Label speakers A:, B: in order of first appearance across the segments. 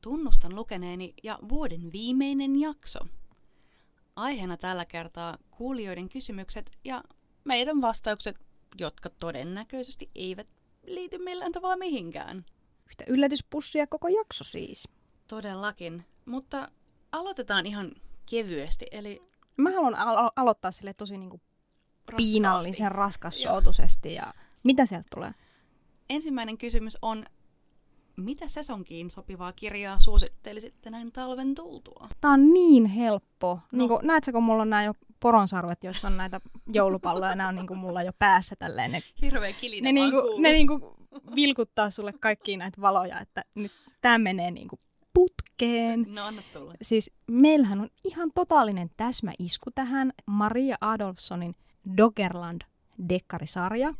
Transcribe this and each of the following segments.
A: tunnustan lukeneeni ja vuoden viimeinen jakso. Aiheena tällä kertaa kuulijoiden kysymykset ja meidän vastaukset, jotka todennäköisesti eivät liity millään tavalla mihinkään.
B: Yhtä yllätyspussia koko jakso siis.
A: Todellakin, mutta aloitetaan ihan kevyesti, eli
B: Mä haluan alo- aloittaa sille tosi niinku piinallisen raskassoutuisesti ja mitä sieltä tulee?
A: Ensimmäinen kysymys on, mitä sesonkiin sopivaa kirjaa suosittelisitte näin talven tultua?
B: Tää on niin helppo.
A: No.
B: Niinku, näet sä, kun mulla on nämä jo poronsarvet, joissa on näitä joulupalloja, nämä on niinku mulla jo päässä tälleen. Ne,
A: Hirveä kilinen
B: ne,
A: vaan
B: niinku,
A: kuuluu.
B: ne niinku vilkuttaa sulle kaikkiin näitä valoja, että nyt tämä menee niinku putkeen.
A: No anna tulla.
B: Siis meillähän on ihan totaalinen täsmäisku tähän Maria Adolfssonin Doggerland-dekkarisarja.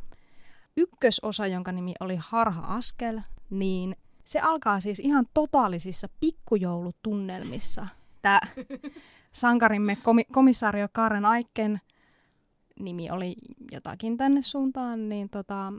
B: Ykkösosa, jonka nimi oli Harha Askel, niin se alkaa siis ihan totaalisissa pikkujoulutunnelmissa. Tämä sankarimme komi- komisario Karen Aiken nimi oli jotakin tänne suuntaan, niin tota,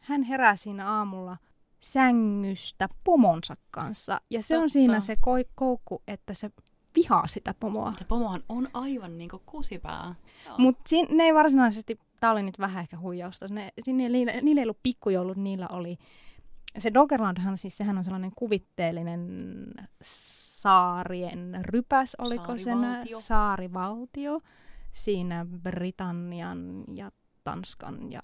B: hän herää siinä aamulla sängystä pomonsa kanssa. Ja se on
A: Totta.
B: siinä se ko- koukku, että se vihaa sitä pomoa.
A: Se pomohan on aivan niinku kusipää.
B: Mutta ne ei varsinaisesti, tämä oli nyt vähän ehkä huijausta, ne, sinne, niillä, niillä ei ollut pikkujoulut, niillä oli, se Doggerlandhan siis, sehän on sellainen kuvitteellinen saarien rypäs, oliko se
A: Saarivaltio.
B: siinä Britannian ja Tanskan ja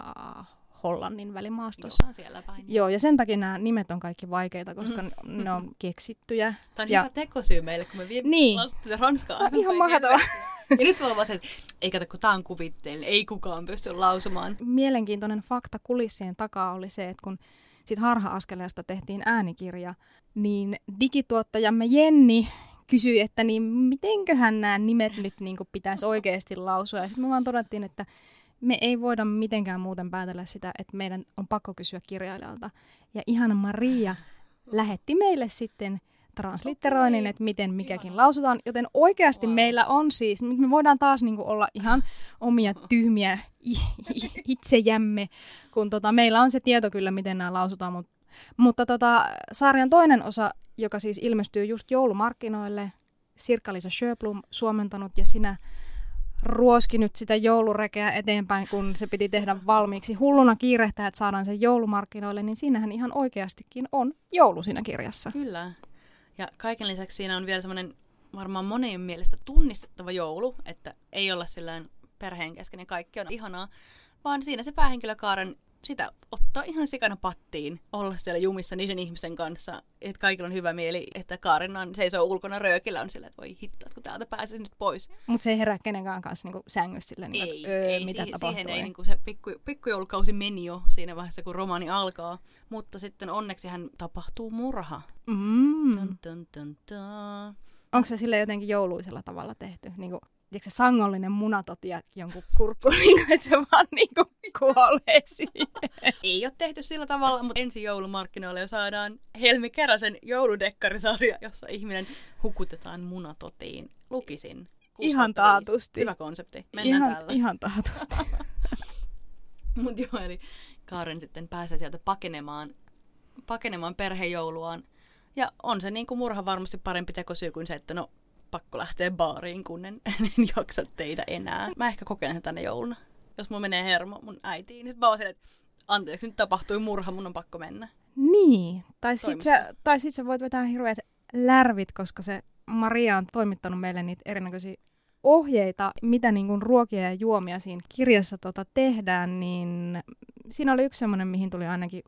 B: Hollannin välimaastossa.
A: Jotain siellä päin.
B: Joo, ja sen takia nämä nimet on kaikki vaikeita, koska mm. ne on keksittyjä.
A: Tämä on
B: Ja-
A: hyvä tekosyy meille, kun me viemme
B: Niin.
A: lausuttiin ranskaa.
B: Tää on ihan mahtavaa.
A: Ja nyt voi olla se, että ei kato, kun tämä on kuvitteellinen, ei kukaan pysty lausumaan.
B: Mielenkiintoinen fakta kulissien takaa oli se, että kun sit harha-askeleesta tehtiin äänikirja, niin digituottajamme Jenni kysyi, että niin mitenköhän nämä nimet nyt niin pitäisi oikeasti lausua. Ja sitten me vaan todettiin, että me ei voida mitenkään muuten päätellä sitä, että meidän on pakko kysyä kirjailijalta. Ja ihana Maria lähetti meille sitten translitteroinnin, että miten mikäkin lausutaan. Joten oikeasti
A: Wow.
B: meillä on siis, nyt me voidaan taas niinku olla ihan omia tyhmiä itsejämme, kun tota, meillä on se tieto kyllä, miten nämä lausutaan. Mut, mutta tota, sarjan toinen osa, joka siis ilmestyy just joulumarkkinoille, Sirkka-Liisa Sjöblom suomentanut ja sinä ruoski nyt sitä joulurekeä eteenpäin, kun se piti tehdä valmiiksi. Hulluna kiirehtää, että saadaan se joulumarkkinoille, niin siinähän ihan oikeastikin on joulu siinä kirjassa.
A: Kyllä. Ja kaiken lisäksi siinä on vielä semmoinen varmaan monien mielestä tunnistettava joulu, että ei olla sillään perheen kesken ja kaikki on ihanaa, vaan siinä se päähenkilö Kaaren sitä ottaa ihan sikana pattiin olla siellä jumissa niiden ihmisten kanssa, että kaikilla on hyvä mieli, että Kaaren on, seisoo ulkona röökillä on sillä, että voi hitto, että kun täältä pääsee nyt pois.
B: Mutta se ei herää kenenkään kanssa niinku sängyssä silleen, niinku,
A: Ei,
B: öö,
A: ei
B: mitä
A: siihen,
B: tapahtuu.
A: siihen ei, niin kuin se pikku, pikkujoulukausi meni jo siinä vaiheessa, kun romaani alkaa. Mutta sitten onneksi hän tapahtuu murha.
B: Mm.
A: Dun, dun, dun, dun.
B: Onko se sille jotenkin jouluisella tavalla tehty? Niinku, tiedätkö, se sangollinen munatoti ja jonkun kurkku, niinku, että se vaan niinku kuolee siihen.
A: Ei ole tehty sillä tavalla, mutta ensi joulumarkkinoille jo saadaan Helmi Keräsen jouludekkarisarja, jossa ihminen hukutetaan munatotiin. Lukisin.
B: Ihan
A: 6/5.
B: taatusti.
A: Hyvä konsepti. Mennään
B: ihan,
A: tällä.
B: ihan taatusti.
A: Mutta joo, eli Kaaren sitten pääsee sieltä pakenemaan, pakenemaan perhejouluaan. Ja on se niin kuin murha varmasti parempi tekosyy kuin se, että no pakko lähteä baariin, kun en, en jaksa teitä enää. Mä ehkä kokeilen sen tänne jouluna. Jos mun menee hermo mun äitiin, niin sit mä oon että anteeksi, nyt tapahtui murha, mun on pakko mennä.
B: Niin, tai sit, sä, tai sit sä voit vetää hirveät lärvit, koska se Maria on toimittanut meille niitä erinäköisiä ohjeita, mitä niin kuin ruokia ja juomia siinä kirjassa tota tehdään, niin siinä oli yksi semmoinen, mihin tuli ainakin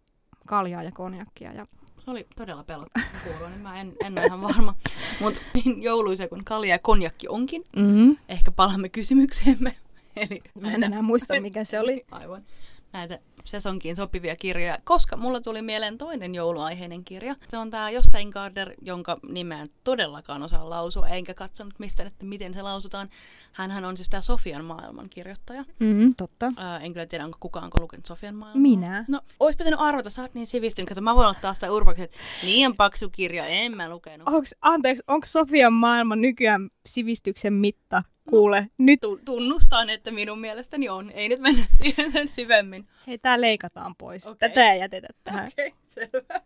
B: kaljaa ja konjakkia. Ja
A: Se oli todella pelottava kuulua, niin mä en, en ole ihan varma. Mutta niin jouluisia kuin kalja ja konjakki onkin,
B: mm-hmm.
A: ehkä palaamme kysymykseemme. Eli
B: Mä en enää muista, mikä se oli.
A: Aivan. Näitä sesonkiin sopivia kirjoja, koska mulla tuli mieleen toinen jouluaiheinen kirja. Se on tämä Jostain Garder, jonka nimeä en todellakaan osaa lausua, enkä katsonut mistä, että miten se lausutaan. Hänhän on siis tämä Sofian maailman kirjoittaja.
B: Mm, totta.
A: Ää, en kyllä tiedä, onko kukaan lukenut Sofian maailmaa.
B: Minä.
A: No, olisi pitänyt arvata, sä oot niin sivistynyt. Kato, mä voin ottaa sitä urpaksi, että liian paksu kirja, en mä lukenut.
B: Onks, anteeksi, onko Sofian maailma nykyään sivistyksen mitta? Kuule, nyt
A: Tu- tunnustan, että minun mielestäni on. Ei nyt mennä siihen sen syvemmin.
B: hei, tää leikataan pois.
A: Okei.
B: Tätä ei jätetä tähän.
A: Okei, okay, selvä.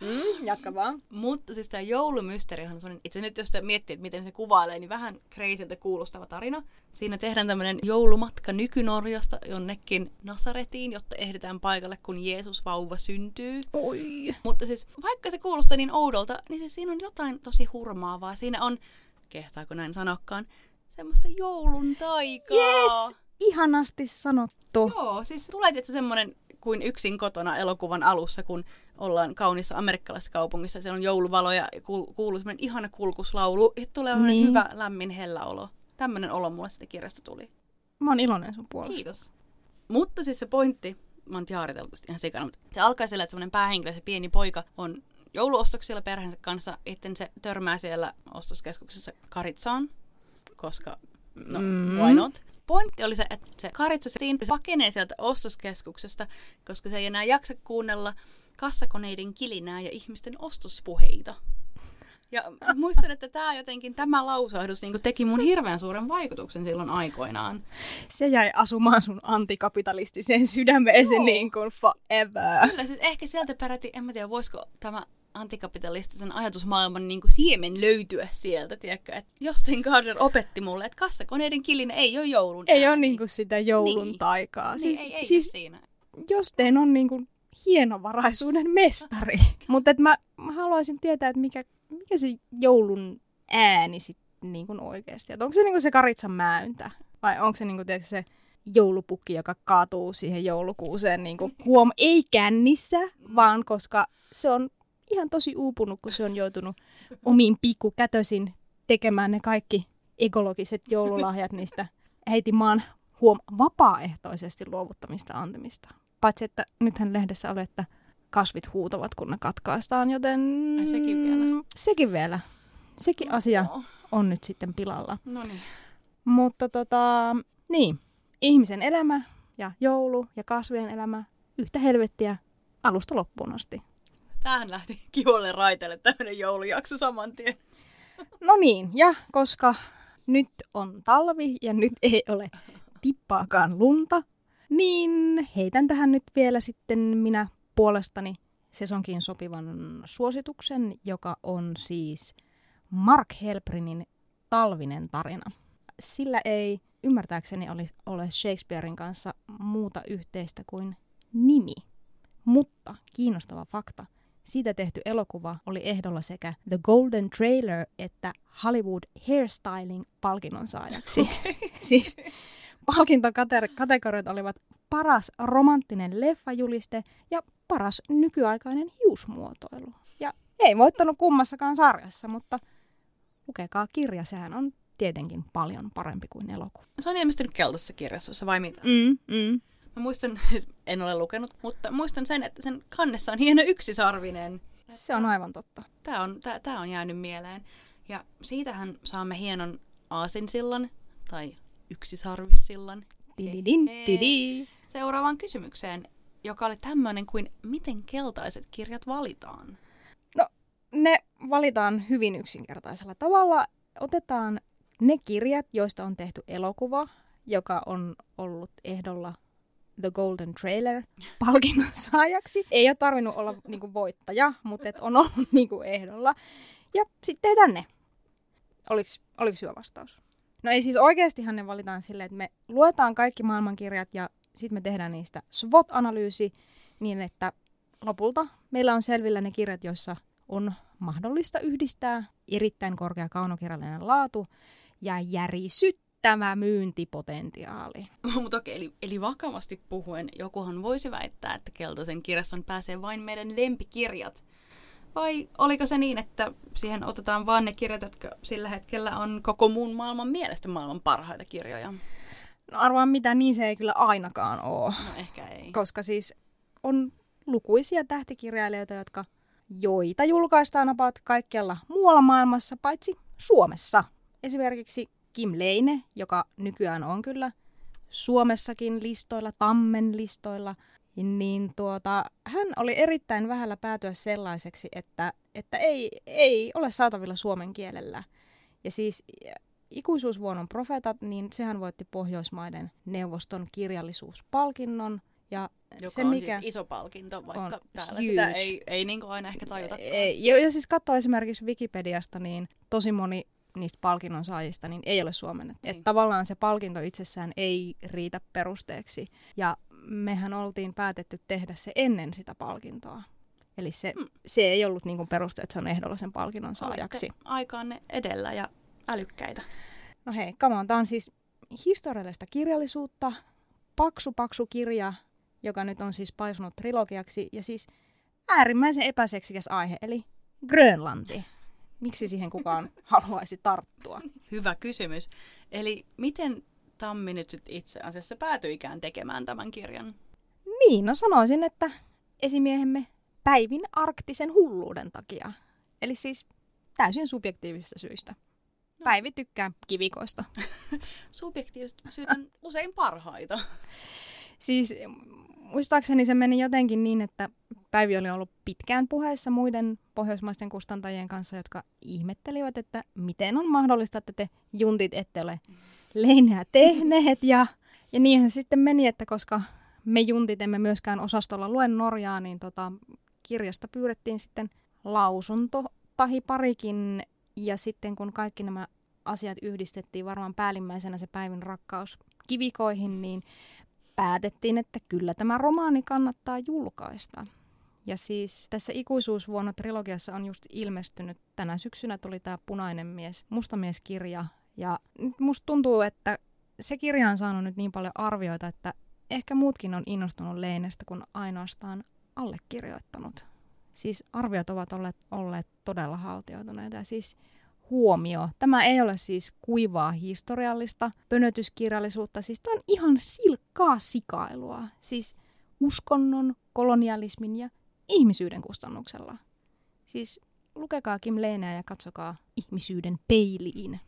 B: Mm, jatka vaan.
A: Mutta siis tämä joulumysterihan on sellainen, itse nyt jos te miettii, että miten se kuvailee, niin vähän kreisiltä kuulostava tarina. Siinä tehdään tämmöinen joulumatka nykynorjasta jonnekin Nasaretiin, jotta ehditään paikalle, kun Jeesus vauva syntyy.
B: Oi.
A: Mutta siis vaikka se kuulostaa niin oudolta, niin siis siinä on jotain tosi hurmaavaa. Siinä on, kehtaako näin sanokkaan, semmoista joulun taikaa.
B: Yes! Ihanasti sanottu.
A: Joo, siis tulee tietysti semmoinen kuin yksin kotona elokuvan alussa, kun ollaan kaunissa amerikkalaisessa kaupungissa. Siellä on jouluvaloja ja kuuluu semmoinen ihana kulkuslaulu. Ja tulee niin. hyvä, lämmin, hellä olo. Tämmöinen olo mulle sitä kirjasta tuli.
B: Mä oon iloinen sun puolesta.
A: Kiitos. Mutta siis se pointti, mä oon jaariteltu ihan sikana, mutta se alkaa sillä, että semmoinen päähenkilö, se pieni poika, on jouluostoksilla perheensä kanssa, sitten se törmää siellä ostoskeskuksessa Karitsaan, koska no, mm. why not? Pointti oli se, että se Karitsa se pakenee sieltä ostoskeskuksesta, koska se ei enää jaksa kuunnella kassakoneiden kilinää ja ihmisten ostospuheita. Ja muistan, että tämä jotenkin, tämä lausahdus niin teki mun hirveän suuren vaikutuksen silloin aikoinaan.
B: Se jäi asumaan sun antikapitalistiseen sydämeesi niin kuin forever.
A: Kyllä, siis ehkä sieltä peräti, en mä tiedä, voisiko tämä antikapitalistisen ajatusmaailman niin kuin siemen löytyä sieltä, tiedätkö? Että Justin Gardner opetti mulle, että kassakoneiden kilin ei ole joulun
B: Ei ääni. ole niin kuin sitä joulun niin. taikaa.
A: Niin, siis,
B: ei,
A: ei siis, siinä.
B: Jos tein on niin kuin hienovaraisuuden mestari. Mutta mä, mä haluaisin tietää, että mikä, mikä se joulun ääni sitten niin kuin oikeasti. Että onko se niin kuin se karitsan mäyntä? Vai onko se niin kuin, tiedätkö, se joulupukki, joka kaatuu siihen joulukuuseen niin kuin, huom, ei kännissä, vaan koska se on ihan tosi uupunut, kun se on joutunut omiin pikkukätösin tekemään ne kaikki ekologiset joululahjat niistä maan huom vapaaehtoisesti luovuttamista antamista. Paitsi, että nythän lehdessä oli, että kasvit huutavat, kun ne katkaistaan, joten...
A: Ai sekin vielä.
B: Sekin vielä. Sekin no. asia on nyt sitten pilalla.
A: No niin.
B: Mutta tota, niin, ihmisen elämä ja joulu ja kasvien elämä yhtä helvettiä alusta loppuun asti.
A: Tämähän lähti kivolle raiteelle tämmöinen joulujakso saman tien.
B: No niin, ja koska nyt on talvi ja nyt ei ole tippaakaan lunta, niin heitän tähän nyt vielä sitten minä puolestani sesonkin sopivan suosituksen, joka on siis Mark Helprinin Talvinen tarina. Sillä ei ymmärtääkseni oli, ole Shakespearein kanssa muuta yhteistä kuin nimi. Mutta kiinnostava fakta – siitä tehty elokuva oli ehdolla sekä The Golden Trailer että Hollywood Hairstyling palkinnon saajaksi. Okay. siis palkintokategoriat olivat paras romanttinen leffajuliste ja paras nykyaikainen hiusmuotoilu. Ja ei voittanut kummassakaan sarjassa, mutta lukekaa kirja, sehän on tietenkin paljon parempi kuin elokuva.
A: Se on ilmestynyt keltaisessa kirjassa, vai mitä?
B: Mm, mm.
A: Mä muistan, en ole lukenut, mutta muistan sen, että sen kannessa on hieno yksisarvinen.
B: Se on aivan totta.
A: Tämä on, tää, tää on jäänyt mieleen. Ja siitähän saamme hienon aasinsillan tai yksisarvissillan.
B: Tididin, tidi.
A: Seuraavaan kysymykseen, joka oli tämmöinen kuin, miten keltaiset kirjat valitaan?
B: No, ne valitaan hyvin yksinkertaisella tavalla. Otetaan ne kirjat, joista on tehty elokuva, joka on ollut ehdolla The Golden Trailer palkinnon saajaksi. Ei ole tarvinnut olla niinku voittaja, mutta et on ollut niinku ehdolla. Ja sitten tehdään ne. Oliko, oliko hyvä vastaus? No ei siis oikeastihan ne valitaan silleen, että me luetaan kaikki maailmankirjat ja sitten me tehdään niistä SWOT-analyysi niin, että lopulta meillä on selvillä ne kirjat, joissa on mahdollista yhdistää erittäin korkea kaunokirjallinen laatu ja järisyt tämä myyntipotentiaali.
A: Mutta okei, eli, eli vakavasti puhuen, jokuhan voisi väittää, että Keltaisen kirjaston pääsee vain meidän lempikirjat. Vai oliko se niin, että siihen otetaan vain ne kirjat, jotka sillä hetkellä on koko muun maailman mielestä maailman parhaita kirjoja?
B: No arvaan mitä, niin se ei kyllä ainakaan ole.
A: No ehkä ei.
B: Koska siis on lukuisia tähtikirjailijoita, jotka, joita julkaistaan about kaikkialla muualla maailmassa, paitsi Suomessa. Esimerkiksi Kim Leine, joka nykyään on kyllä Suomessakin listoilla, Tammen listoilla, niin tuota, hän oli erittäin vähällä päätyä sellaiseksi, että, että ei, ei ole saatavilla suomen kielellä. Ja siis ikuisuusvuonon profeetat, niin sehän voitti Pohjoismaiden neuvoston kirjallisuuspalkinnon Ja
A: Joka
B: se,
A: on
B: mikä...
A: siis iso palkinto, vaikka
B: on
A: täällä
B: huge.
A: sitä ei, ei niin aina ehkä tajuta.
B: Ei, jo, jos siis katsoo esimerkiksi Wikipediasta, niin tosi moni niistä palkinnon saajista niin ei ole suomennettu.
A: Niin.
B: Että tavallaan se palkinto itsessään ei riitä perusteeksi. Ja mehän oltiin päätetty tehdä se ennen sitä palkintoa. Eli se,
A: Hmm.
B: se ei ollut niin kuin peruste, että se on ehdolla sen palkinnon saajaksi.
A: Olitte aikaanne edellä ja älykkäitä.
B: No hei, come on. Tämä on siis historiallista kirjallisuutta, paksu paksu kirja, joka nyt on siis paisunut trilogiaksi, ja siis äärimmäisen epäseksikäs aihe, eli Grönlanti. Miksi siihen kukaan haluaisi tarttua?
A: Hyvä kysymys. Eli miten Tammi nyt sit itse asiassa päätyikään tekemään tämän kirjan?
B: Niin, no sanoisin, että esimiehemme Päivin arktisen hulluuden takia. Eli siis täysin subjektiivisista syistä.
A: No.
B: Päivi tykkää kivikoista.
A: Subjektiiviset syyt on usein parhaita.
B: Siis muistaakseni se meni jotenkin niin, että Päivi oli ollut pitkään puheessa muiden pohjoismaisten kustantajien kanssa, jotka ihmettelivät, että miten on mahdollista, että te juntit ette ole leineä tehneet. Ja, ja niinhän sitten meni, että koska me juntit emme myöskään osastolla lue Norjaa, niin tota, kirjasta pyydettiin sitten lausunto tahi parikin. Ja sitten kun kaikki nämä asiat yhdistettiin, varmaan päällimmäisenä se Päivin rakkaus kivikoihin, niin päätettiin, että kyllä tämä romaani kannattaa julkaista. Ja siis tässä ikuisuusvuonna trilogiassa on just ilmestynyt, tänä syksynä tuli tämä Punainen mies, Mustamies-kirja. Ja nyt musta tuntuu, että se kirja on saanut nyt niin paljon arvioita, että ehkä muutkin on innostunut Leenestä kuin ainoastaan allekirjoittanut. Siis arviot ovat olleet, olleet todella haltioituneita. Ja siis huomio. Tämä ei ole siis kuivaa historiallista pönötyskirjallisuutta, siis tämä on ihan silkkaa sikailua. Siis uskonnon, kolonialismin ja ihmisyyden kustannuksella. Siis lukekaa Kim Leeneä ja katsokaa ihmisyyden peiliin.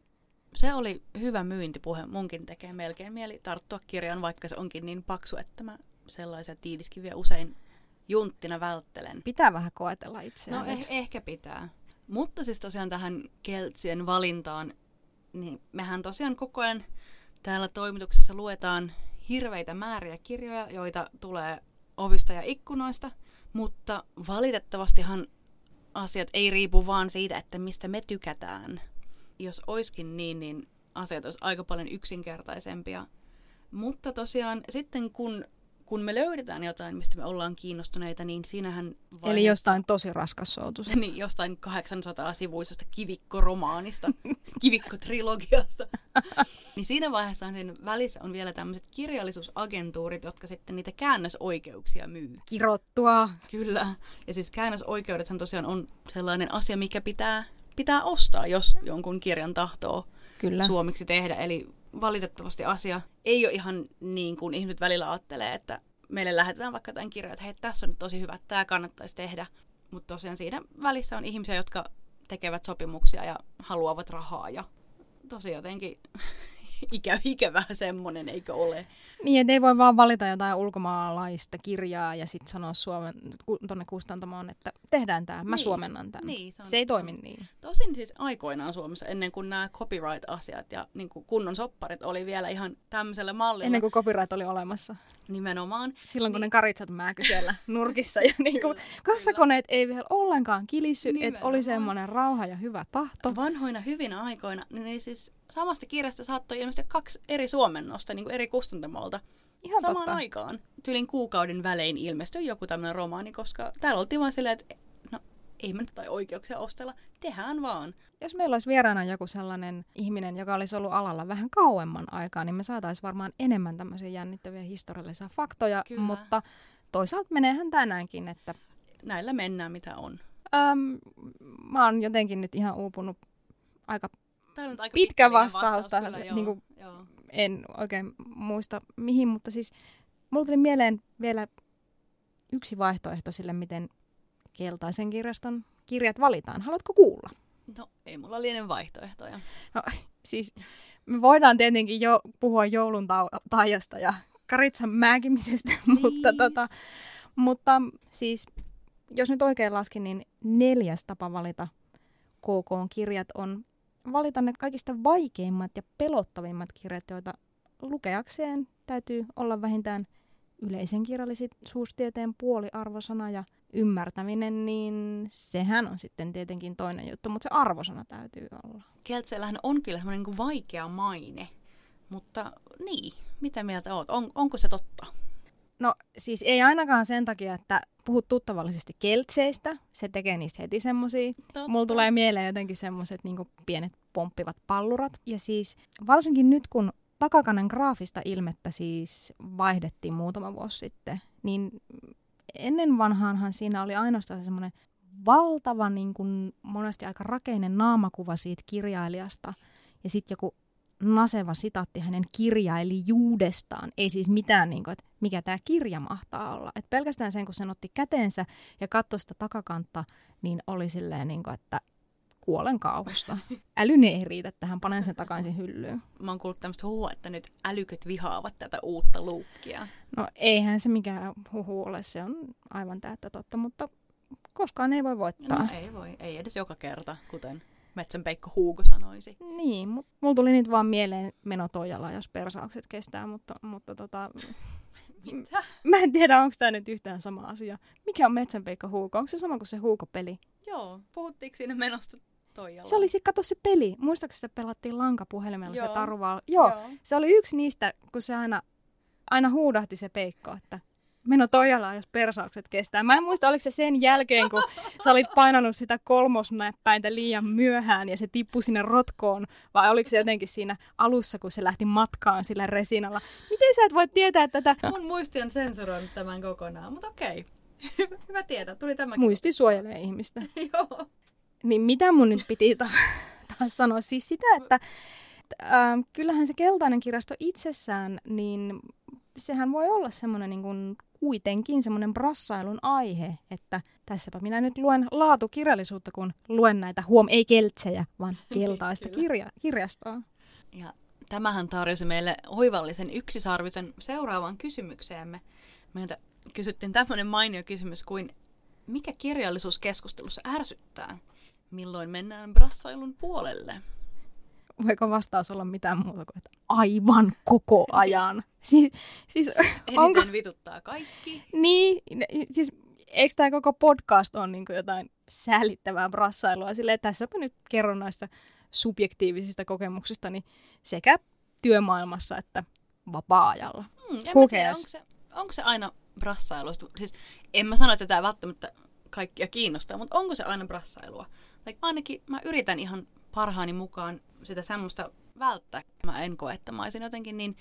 A: Se oli hyvä myyntipuhe. Munkin tekee melkein mieli tarttua kirjaan, vaikka se onkin niin paksu, että mä sellaisia tiiliskiviä usein junttina välttelen.
B: Pitää vähän koetella
A: No
B: itseään
A: eh-
B: nyt.
A: ehkä pitää. Mutta siis tosiaan tähän keltsien valintaan, niin mehän tosiaan koko ajan täällä toimituksessa luetaan hirveitä määriä kirjoja, joita tulee ovista ja ikkunoista, mutta valitettavastihan asiat ei riipu vaan siitä, että mistä me tykätään. Jos oiskin niin, niin asiat olisi aika paljon yksinkertaisempia. Mutta tosiaan sitten kun, kun me löydetään jotain, mistä me ollaan kiinnostuneita, niin siinähän
B: Eli jostain tosi raskas soutus.
A: niin, jostain 800 sivuisesta kivikkoromaanista, kivikkotrilogiasta. niin siinä vaiheessa siinä välissä on vielä tämmöiset kirjallisuusagentuurit, jotka sitten niitä käännösoikeuksia myy.
B: Kirottua.
A: Kyllä. Ja siis käännösoikeudethan tosiaan on sellainen asia, mikä pitää, pitää ostaa, jos jonkun kirjan tahtoo
B: Kyllä.
A: suomeksi tehdä. Eli valitettavasti asia ei ole ihan niin kuin ihmiset välillä ajattelee, että meille lähetetään vaikka jotain kirjoja, että hei, tässä on nyt tosi hyvä, tämä kannattaisi tehdä. Mutta tosiaan siinä välissä on ihmisiä, jotka tekevät sopimuksia ja haluavat rahaa ja tosi jotenkin ikä, ikävä semmoinen, eikö ole?
B: Niin, että ei voi vaan valita jotain ulkomaalaista kirjaa ja sitten sanoa Suomen, ku, tonne kustantamoon, että tehdään tämä, mä
A: Niin.
B: suomennan tämän.
A: Niin, se on-
B: se ei toimi niin.
A: Tosin siis aikoinaan Suomessa, ennen kuin nämä copyright-asiat ja niin kuin kunnon sopparit oli vielä ihan tämmöisellä mallilla
B: Ennen kuin copyright oli olemassa.
A: nimenomaan.
B: Silloin kun
A: Niin.
B: ne karitsat määky siellä nurkissa ja niin kuin
A: Kyllä,
B: kassakoneet ei vielä ollenkaan kilissy, että oli semmoinen rauha ja hyvä tahto.
A: Vanhoina hyvinä aikoina, niin siis samasta kirjasta saattoi ilmestyä kaksi eri suomennosta niin kuin eri kustantamolta
B: Ihan
A: samaan
B: totta.
A: aikaan. Tyylin kuukauden välein ilmestyi joku tämmöinen romaani, koska täällä oltiin vaan silleen, että no ei me nyt tai oikeuksia ostella, tehdään vaan.
B: Jos meillä olisi vieraana joku sellainen ihminen, joka olisi ollut alalla vähän kauemman aikaa, niin me saataisiin varmaan enemmän tämmöisiä jännittäviä historiallisia faktoja,
A: Kyllä.
B: mutta toisaalta meneehän tänäänkin, että
A: Näillä mennään mitä on.
B: äm, mä oon jotenkin nyt ihan uupunut aika
A: aika
B: Pitkä
A: pitkällinen
B: vastaus tähän,
A: kyllä,
B: se-
A: joo,
B: niinku-
A: joo.
B: En oikein muista mihin, mutta siis mulla tuli mieleen vielä yksi vaihtoehto sille, miten keltaisen kirjaston kirjat valitaan. Haluatko kuulla?
A: No, ei mulla liene vaihtoehtoja.
B: No, siis me voidaan tietenkin jo puhua joulun taajasta ja karitsan määkimisestä, mutta, tota, mutta siis jos nyt oikein laskin, niin neljäs tapa valita KK-kirjat on valita ne kaikista vaikeimmat ja pelottavimmat kirjat, joita lukeakseen täytyy olla vähintään yleisen kirjallisuustieteen puoliarvosana ja ymmärtäminen, niin sehän on sitten tietenkin toinen juttu, mutta se arvosana täytyy olla.
A: Keltseellähän on kyllä semmoinen niin vaikea maine, mutta niin, mitä mieltä oot? On, onko se totta?
B: No siis ei ainakaan sen takia, että puhut tuttavallisesti keltseistä, se tekee niistä heti semmosia. Mulla tulee mieleen jotenkin semmoiset niin pienet pomppivat pallurat. Ja siis varsinkin nyt, kun takakannen graafista ilmettä siis vaihdettiin muutama vuosi sitten, niin ennen vanhaanhan siinä oli ainoastaan semmoinen valtava, niin kuin monesti aika rakeinen naamakuva siitä kirjailijasta ja sitten joku naseva sitaatti hänen kirjailijuudestaan. Ei siis mitään, niin kuin, että mikä tämä kirja mahtaa olla. Et pelkästään sen, kun sen otti käteensä ja katsoi sitä takakantta, niin oli silleen, niin kuin, että kuolen kauhusta. Älyni ei riitä tähän, panen sen takaisin hyllyyn.
A: Mä oon kuullut tämmöistä huhua, että nyt älyköt vihaavat tätä uutta luukkia.
B: No eihän se mikään huhu ole, se on aivan täyttä totta, mutta koskaan ei voi voittaa.
A: No ei voi, ei edes joka kerta, kuten Metsän Peikko Huuko sanoisi.
B: Niin, mutta mulla tuli nyt vaan mieleen meno Toijala, jos persaukset kestää, mutta, mutta tota...
A: Mitä?
B: Mä en tiedä, onko tämä nyt yhtään sama asia. Mikä on Metsän Peikko Huuko? Onko se sama kuin se Huuko-peli?
A: Joo, puhuttiinko siinä menosta Toijalla?
B: Se oli se, kato se peli. Muistaakseni se pelattiin lankapuhelimella
A: Joo.
B: se taruval. Joo,
A: Joo.
B: se oli yksi niistä, kun se aina, aina huudahti se Peikko, että meno Toijalaan, jos persaukset kestää. Mä en muista, oliko se sen jälkeen, kun sä olit painanut sitä kolmosnäppäintä liian myöhään ja se tippui sinne rotkoon, vai oliko se jotenkin siinä alussa, kun se lähti matkaan sillä resinalla. Miten sä et voi tietää tätä?
A: Mun muisti on sensuroinut tämän kokonaan, mutta okei. Hyvä tietää, tuli tämäkin.
B: Muisti suojelee ihmistä.
A: Joo.
B: Niin mitä mun nyt piti ta- taas sanoa? Siis sitä, että äh, kyllähän se keltainen kirjasto itsessään, niin sehän voi olla semmoinen niin kuin kuitenkin semmoinen brassailun aihe, että tässäpä minä nyt luen laatukirjallisuutta, kun luen näitä, huom, ei keltsejä, vaan keltaista kirja- kirjastoa.
A: Ja tämähän tarjosi meille oivallisen yksisarvisen seuraavan kysymykseemme. Meiltä kysyttiin tämmöinen mainio kysymys kuin, mikä kirjallisuuskeskustelussa ärsyttää? Milloin mennään brassailun puolelle?
B: Voiko vastaus olla mitään muuta kuin, että aivan koko ajan? Siis, siis
A: Eniten
B: onko,
A: vituttaa kaikki.
B: Niin, siis eikö tämä koko podcast on niin jotain säälittävää brassailua? Silleen, tässäpä nyt kerron näistä subjektiivisista kokemuksistani sekä työmaailmassa että vapaa-ajalla.
A: Hmm, en tiedä, onko se, onko se aina brassailua? Siis en mä sano, että tämä välttämättä kaikkia kiinnostaa, mutta onko se aina brassailua? Tai ainakin mä yritän ihan parhaani mukaan sitä semmoista välttää. Mä en koe, että mä olisin jotenkin niin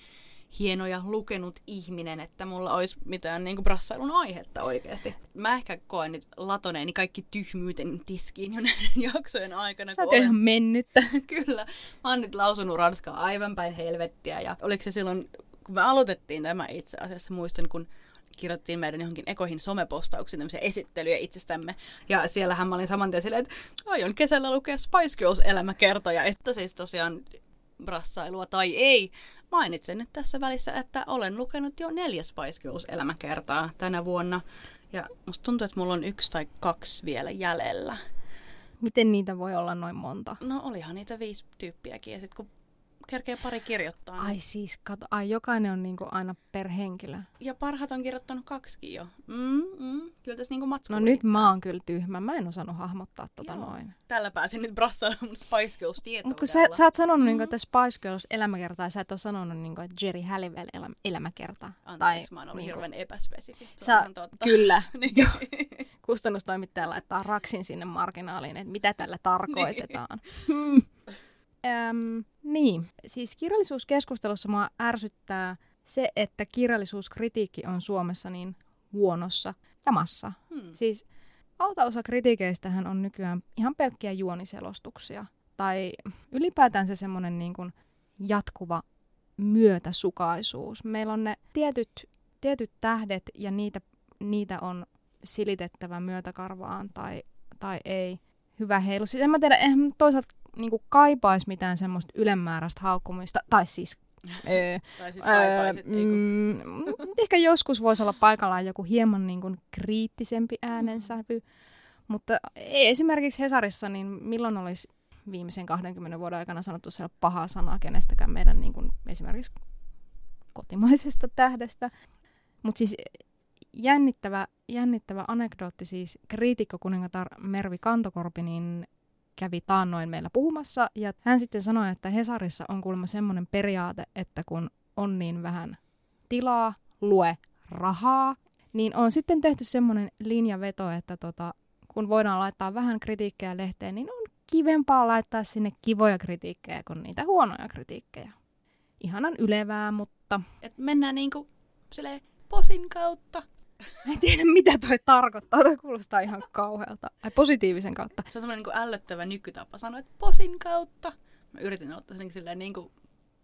A: hieno ja lukenut ihminen, että mulla olisi mitään niin brassailun aihetta oikeasti. Mä ehkä koen nyt latoneeni kaikki tyhmyyteni tiskiin jo näiden jaksojen aikana.
B: Sä oot jo ihan mennyttä.
A: Kyllä. Mä oon nyt lausunut ranskaa aivan päin helvettiä. Ja oliko se silloin, kun me aloitettiin tämä itse asiassa, muistan, kun kirjoittiin meidän johonkin ekoihin somepostauksiin tämmöisiä esittelyjä itsestämme. Ja siellähän mä olin saman tien silleen, että aion kesällä lukea Spice Girls-elämäkertoja. Että siis tosiaan brassailua tai ei. Mainitsen nyt tässä välissä, että olen lukenut jo neljä Spice Girls-elämäkertaa tänä vuonna. Ja musta tuntuu, että mulla on yksi tai kaksi vielä jäljellä.
B: Miten niitä voi olla noin monta?
A: No olihan niitä viisi tyyppiäkin ja sitten kun kerkee pari kirjoittaa.
B: Ai siis, kato, ai jokainen on niinku aina per henkilö.
A: Ja parhaat on kirjoittanut kaksikin jo. Mm, mm, kyllä tässä niinku
B: No nyt mä oon kyllä tyhmä. Mä en osannut hahmottaa tota
A: Joo.
B: noin.
A: Tällä pääsin nyt brassailemaan mun Spice Girls tietoa.
B: Mutta kun sä, sä oot sanonut, mm-hmm. että Spice Girls elämäkertaa, ja sä et ole sanonut, niin kuin, että Jerry Halliwell elä, elämäkertaa.
A: Anteeksi, mä oon ollut
B: niinku-
A: hirveän epäspesifi.
B: Sä, kyllä.
A: niin.
B: Kustannustoimittaja laittaa raksin sinne marginaaliin, että mitä tällä tarkoitetaan. Öm, niin, siis kirjallisuuskeskustelussa mua ärsyttää se, että kirjallisuuskritiikki on Suomessa niin huonossa jamassa.
A: Hmm.
B: Siis valtaosa kritiikeistähän on nykyään ihan pelkkiä juoniselostuksia. Tai ylipäätään se semmoinen niin kuin jatkuva myötäsukaisuus. Meillä on ne tietyt, tietyt tähdet ja niitä, niitä on silitettävä myötäkarvaan tai, tai ei. Hyvä heilu. Siis en mä tiedä, toisaalta niin kuin kaipaisi mitään semmoista ylemmääräistä haukkumista. Tai siis Öö,
A: Tai siis
B: öö,
A: kaipaisit, kun...
B: mm, ehkä joskus voisi olla paikallaan joku hieman niin kuin kriittisempi äänensävy, mutta ei esimerkiksi Hesarissa, niin milloin olisi viimeisen 20 vuoden aikana sanottu siellä pahaa sanaa kenestäkään meidän niin kuin esimerkiksi kotimaisesta tähdestä. Mutta siis jännittävä, jännittävä anekdootti siis kriitikkokuningatar Mervi Kantokorpi niin kävi taannoin meillä puhumassa ja hän sitten sanoi, että Hesarissa on kuulemma semmoinen periaate, että kun on niin vähän tilaa, lue rahaa, niin on sitten tehty semmoinen linjaveto, että tota, kun voidaan laittaa vähän kritiikkejä lehteen, niin on kivempaa laittaa sinne kivoja kritiikkejä kuin niitä huonoja kritiikkejä. Ihanan ylevää, mutta...
A: Et mennään niinku silleen posin kautta.
B: Mä en tiedä, mitä toi tarkoittaa. Toi kuulostaa ihan kauhealta. Ai positiivisen kautta.
A: Se on semmoinen niin ällöttävä nykytapa sanoa, että posin kautta. Mä yritin ottaa sen silleen niin kuin...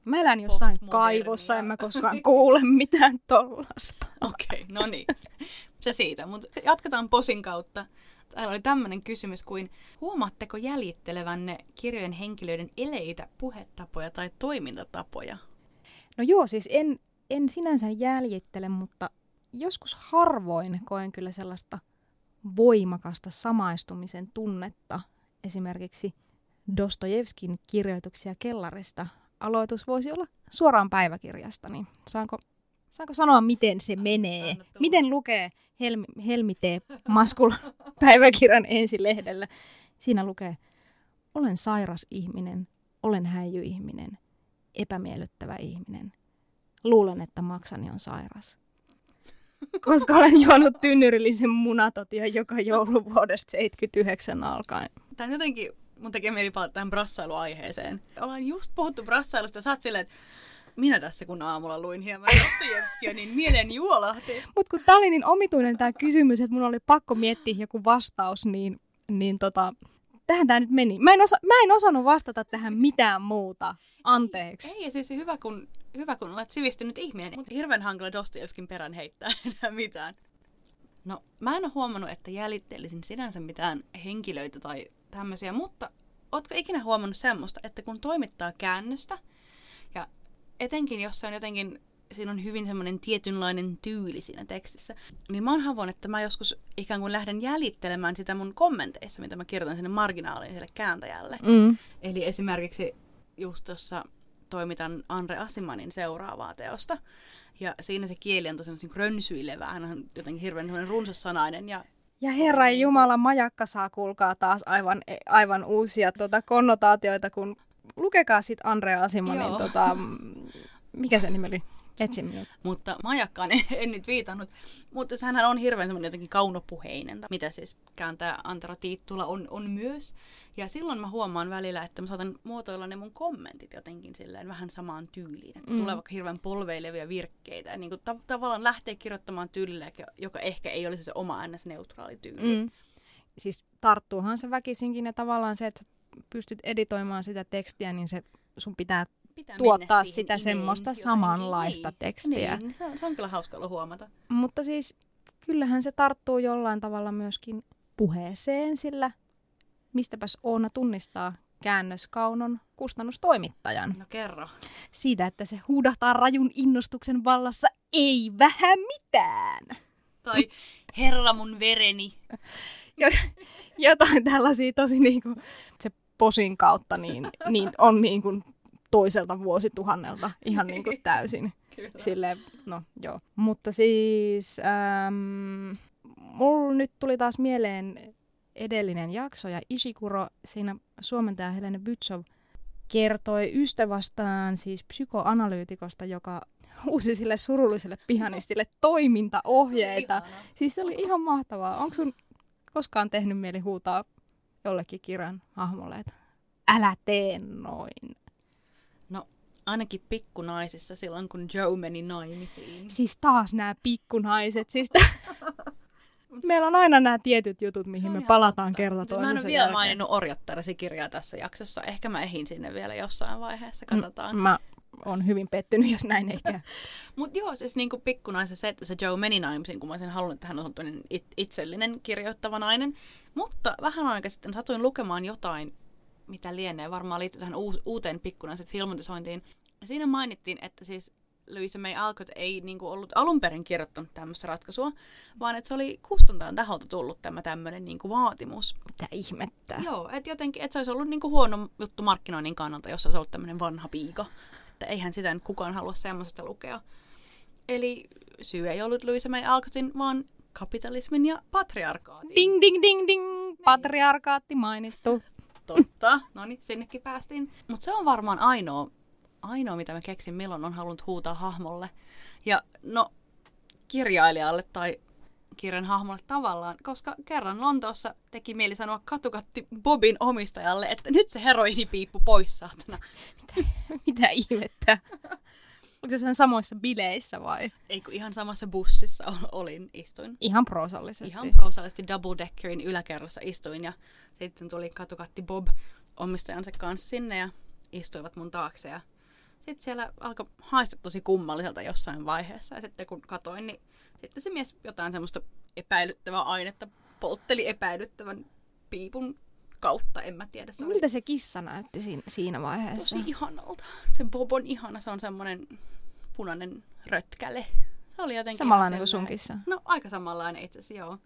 B: Mä elän jossain kaivossa, en mä koskaan kuule mitään tollasta.
A: Okei, okay, no niin. Se siitä, mutta jatketaan posin kautta. Täällä oli tämmöinen kysymys kuin, huomaatteko jäljittelevänne kirjojen henkilöiden eleitä, puhetapoja tai toimintatapoja?
B: No joo, siis en, en sinänsä jäljittele, mutta joskus harvoin koen kyllä sellaista voimakasta samaistumisen tunnetta. Esimerkiksi Dostojevskin kirjoituksia kellarista. Aloitus voisi olla suoraan päiväkirjasta, niin saanko, saanko sanoa, miten se menee? Miten lukee Helmi, Helmi T. Maskul päiväkirjan ensilehdellä? Siinä lukee, olen sairas ihminen, olen häijyihminen, epämiellyttävä ihminen. Luulen, että maksani on sairas koska olen juonut tynnyrillisen munatotia joka jouluvuodesta 79 alkaen.
A: Tämä jotenkin, mun tekee mieli palata tähän brassailuaiheeseen. Ollaan just puhuttu brassailusta ja sä oot silleen, että minä tässä kun aamulla luin hieman Dostojevskia, niin mielen juolahti.
B: Mutta kun tää oli niin omituinen tämä kysymys, että mun oli pakko miettiä joku vastaus, niin, niin tota, tähän tämä nyt meni. Mä en, osa, mä en osannut vastata tähän mitään muuta. Anteeksi.
A: Ei, ei siis hyvä kun, hyvä kun olet sivistynyt ihminen, mutta hirveän hankala Dostojevskin perän heittää enää mitään. No, mä en ole huomannut, että jäljittelisin sinänsä mitään henkilöitä tai tämmöisiä, mutta ootko ikinä huomannut semmoista, että kun toimittaa käännöstä, ja etenkin jos se on jotenkin siinä on hyvin semmoinen tietynlainen tyyli siinä tekstissä. Niin mä oon havonnut, että mä joskus ikään kuin lähden jäljittelemään sitä mun kommenteissa, mitä mä kirjoitan sinne marginaaliin sille kääntäjälle. Mm. Eli esimerkiksi just tuossa toimitan Andre Asimanin seuraavaa teosta. Ja siinä se kieli on tosi rönsyilevää. Hän on jotenkin hirveän runsassanainen ja
B: ja Herra Jumala, majakka saa kuulkaa taas aivan, aivan uusia tuota, konnotaatioita, kun lukekaa sitten Andre Asimanin, tota, mikä se nimi oli? Etsi minut.
A: Mutta majakkaan en, en nyt viitannut. Mutta hän on hirveän semmoinen jotenkin kaunopuheinen, mitä siis kääntää Antero Tiittula on, on myös. Ja silloin mä huomaan välillä, että mä saatan muotoilla ne mun kommentit jotenkin silleen vähän samaan tyyliin. Että mm. tulee vaikka hirveän polveilevia virkkeitä. Ja niin kuin ta- tavallaan lähtee kirjoittamaan tyylillä, joka ehkä ei olisi se oma ns-neutraali tyyli. Mm.
B: Siis tarttuuhan se väkisinkin ja tavallaan se, että pystyt editoimaan sitä tekstiä, niin se sun pitää pitää tuottaa sitä niin, semmoista jotenkin. samanlaista niin, tekstiä.
A: Niin, se on, se on kyllä hauska ollut huomata.
B: Mutta siis kyllähän se tarttuu jollain tavalla myöskin puheeseen, sillä mistäpäs Oona tunnistaa käännöskaunon kustannustoimittajan.
A: No kerro.
B: Siitä, että se huudahtaa rajun innostuksen vallassa ei vähän mitään.
A: Tai herra mun vereni.
B: Jotain tällaisia tosi niinku, se posin kautta niin, niin on niin kuin toiselta vuosituhannelta ihan niin kuin täysin. Sille, no joo. Mutta siis ähm, mulla nyt tuli taas mieleen edellinen jakso ja Ishikuro, siinä suomentaja Helene Bytsov, kertoi ystävästään, siis psykoanalyytikosta, joka uusi sille surulliselle pianistille toimintaohjeita. Siis se oli ihan mahtavaa. Onko sun koskaan tehnyt mieli huutaa jollekin kirjan hahmolle, että älä tee noin?
A: Ainakin pikkunaisissa silloin, kun Joe meni naimisiin.
B: Siis taas nämä pikkunaiset. Siis Meillä on aina nämä tietyt jutut, mihin me palataan totta. kerta toisensa
A: Mä en ole vielä maininnut Orjattarasi kirjaa tässä jaksossa. Ehkä mä ehin sinne vielä jossain vaiheessa. Katsotaan.
B: Mä on hyvin pettynyt, jos näin ei käy.
A: Mutta joo, siis niin pikkunaisen se, että se Joe meni naimisiin, kun mä sen halunnut, että hän on itsellinen kirjoittava nainen. Mutta vähän aika sitten satuin lukemaan jotain mitä lienee, varmaan liittyy tähän uuteen pikkunaisen filmatisointiin. Siinä mainittiin, että siis Louisa May Alcott ei niin kuin ollut alun perin kirjoittanut tämmöistä ratkaisua, vaan että se oli kustantajan taholta tullut tämä tämmöinen niin kuin vaatimus.
B: Mitä ihmettä?
A: Joo, että jotenkin, että se olisi ollut niin kuin huono juttu markkinoinnin kannalta, jos se olisi ollut tämmöinen vanha piika. Että eihän sitä nyt kukaan halua semmoisesta lukea. Eli syy ei ollut Louisa May Alcottin, vaan kapitalismin ja patriarkaatin.
B: Ding, ding, ding, ding. Patriarkaatti mainittu.
A: Totta. No niin, sinnekin päästiin. Mutta se on varmaan ainoa, ainoa, mitä mä keksin, milloin on halunnut huutaa hahmolle. Ja no, kirjailijalle tai kirjan hahmolle tavallaan, koska kerran Lontoossa teki mieli sanoa katukatti Bobin omistajalle, että nyt se heroinipiippu pois saatana.
B: Mitä, mitä ihmettä? Onko se samoissa bileissä vai?
A: Ei kun ihan samassa bussissa olin, istuin.
B: Ihan proosallisesti.
A: Ihan proosallisesti double deckerin yläkerrassa istuin ja sitten tuli katukatti Bob omistajansa kanssa sinne ja istuivat mun taakse ja sitten siellä alkoi haista tosi kummalliselta jossain vaiheessa ja sitten kun katoin, niin sitten se mies jotain semmoista epäilyttävää ainetta poltteli epäilyttävän piipun kautta, en mä tiedä.
B: Se Miltä oli... se kissa näytti siinä, siinä vaiheessa?
A: Tosi ihanalta. Se Bob on ihana, se on semmoinen punainen rötkäle. Se oli jotenkin
B: Samanlainen kuin sun kissa?
A: No aika samanlainen itse asiassa, joo.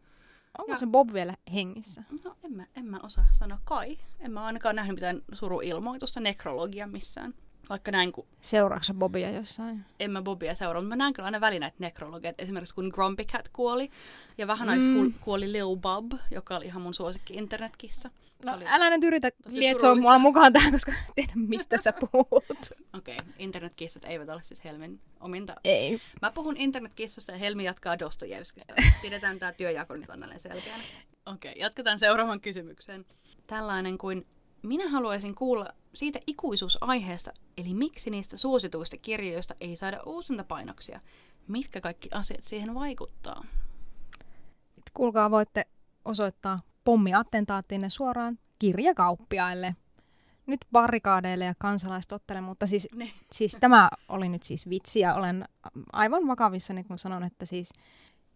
B: Onko ja... se Bob vielä hengissä?
A: No en mä, en mä osaa sanoa kai. En mä ainakaan nähnyt mitään suruilmoitusta, nekrologia missään. Vaikka näin kun...
B: Seuraatko Bobia jossain?
A: En mä Bobia seuraa, mutta mä näen kyllä aina välillä näitä nekrologiat. Esimerkiksi kun Grumpy Cat kuoli ja vähän mm. kuoli Lil Bob, joka oli ihan mun suosikki internetkissa.
B: No oli älä nyt yritä lietsoa mua mukaan tähän, koska tiedän mistä sä puhut.
A: Okei, okay. internetkissat eivät ole siis Helmin ominta.
B: Ei.
A: Mä puhun internetkissasta ja Helmi jatkaa Dostojevskista. Pidetään tää työjako nyt selkeänä. Okei, okay, jatketaan seuraavan kysymykseen. Tällainen kuin minä haluaisin kuulla siitä ikuisuusaiheesta, eli miksi niistä suosituista kirjoista ei saada uusintapainoksia. Mitkä kaikki asiat siihen vaikuttaa?
B: Kuulkaa, voitte osoittaa pommiattentaattiinne suoraan kirjakauppiaille. Nyt barrikaadeille ja kansalaistottele, mutta siis, siis tämä oli nyt siis vitsi ja olen aivan vakavissani, kun sanon, että siis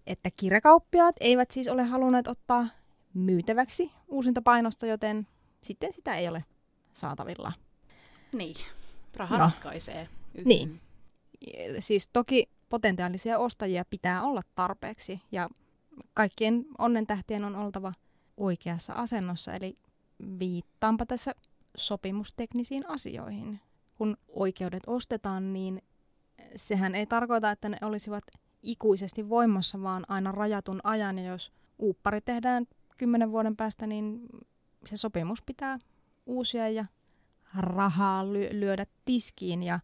B: että kirjakauppiaat eivät siis ole halunneet ottaa myytäväksi uusinta painosta, joten sitten sitä ei ole saatavilla.
A: Niin, raha no. ratkaisee.
B: Yhden. Niin. Siis toki potentiaalisia ostajia pitää olla tarpeeksi ja kaikkien onnentähtien on oltava oikeassa asennossa, eli viittaanpa tässä sopimusteknisiin asioihin. Kun oikeudet ostetaan, niin sehän ei tarkoita, että ne olisivat ikuisesti voimassa, vaan aina rajatun ajan. Ja jos uuppari tehdään kymmenen vuoden päästä, niin se sopimus pitää uusia ja rahaa lyödä tiskiin ja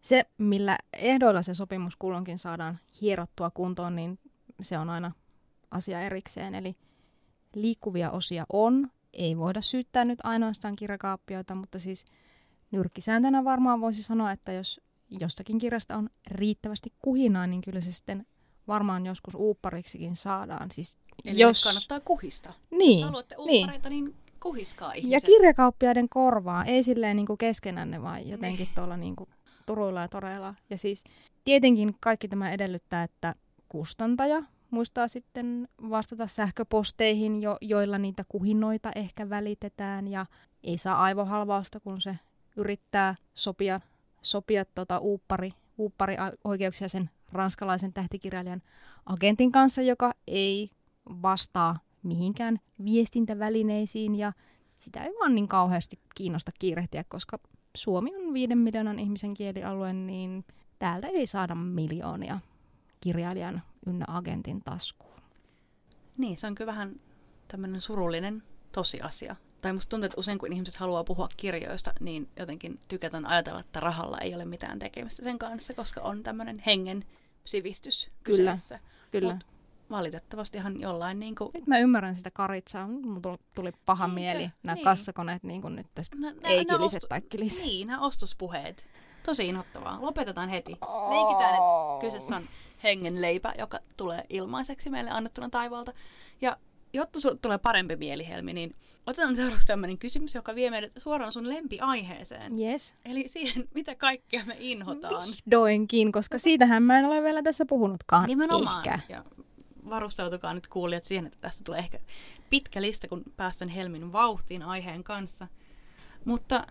B: se, millä ehdoilla se sopimus kulloinkin saadaan hierottua kuntoon, niin se on aina asia erikseen. Eli liikkuvia osia on, ei voida syyttää nyt ainoastaan kirjakaappioita, mutta siis nyrkkisääntönä varmaan voisi sanoa, että jos jostakin kirjasta on riittävästi kuhinaa, niin kyllä se sitten varmaan joskus uuppariksikin saadaan. Siis
A: Eli jos... kannattaa kuhista.
B: Niin.
A: Jos haluatte uuppareita, niin, niin kuhiskaa ihmiset.
B: Ja kirjakauppiaiden korvaa, ei silleen niin kuin keskenänne, vaan jotenkin niin. tuolla niin kuin turuilla ja toreilla. Ja siis tietenkin kaikki tämä edellyttää, että kustantaja muistaa sitten vastata sähköposteihin, jo, joilla niitä kuhinoita ehkä välitetään. Ja ei saa aivohalvausta, kun se yrittää sopia, sopia tota uuppari, uuppari oikeuksia sen ranskalaisen tähtikirjailijan agentin kanssa, joka ei vastaa mihinkään viestintävälineisiin. Ja sitä ei vaan niin kauheasti kiinnosta kiirehtiä, koska Suomi on viiden miljoonan ihmisen kielialue, niin täältä ei saada miljoonia kirjailijan ynnä agentin taskuun.
A: Niin, se on kyllä vähän tämmöinen surullinen tosiasia. Tai musta tuntuu, että usein kun ihmiset haluaa puhua kirjoista, niin jotenkin tykätään ajatella, että rahalla ei ole mitään tekemistä sen kanssa, koska on tämmöinen hengen sivistys
B: Kyllä, kyseessä. kyllä. Mut
A: valitettavastihan jollain niin kuin...
B: Nyt mä ymmärrän sitä karitsaa. Mulla tuli paha niin, mieli. Nämä niin. kassakoneet niin kuin nyt tässä ei kiliset tai kilis.
A: Niin, nämä ostospuheet. Tosi inhottavaa. Lopetetaan heti. Leikitään, että kyseessä on hengen leipä, joka tulee ilmaiseksi meille annettuna taivaalta. Ja jotta sulle tulee parempi mieli, Helmi, niin otetaan seuraavaksi tämmöinen kysymys, joka vie meidät suoraan sun lempiaiheeseen.
B: Yes.
A: Eli siihen, mitä kaikkea me inhotaan.
B: Vihdoinkin, koska siitähän mä en ole vielä tässä puhunutkaan.
A: Nimenomaan. Ehkä. Ja varustautukaa nyt kuulijat siihen, että tästä tulee ehkä pitkä lista, kun päästän Helmin vauhtiin aiheen kanssa. Mutta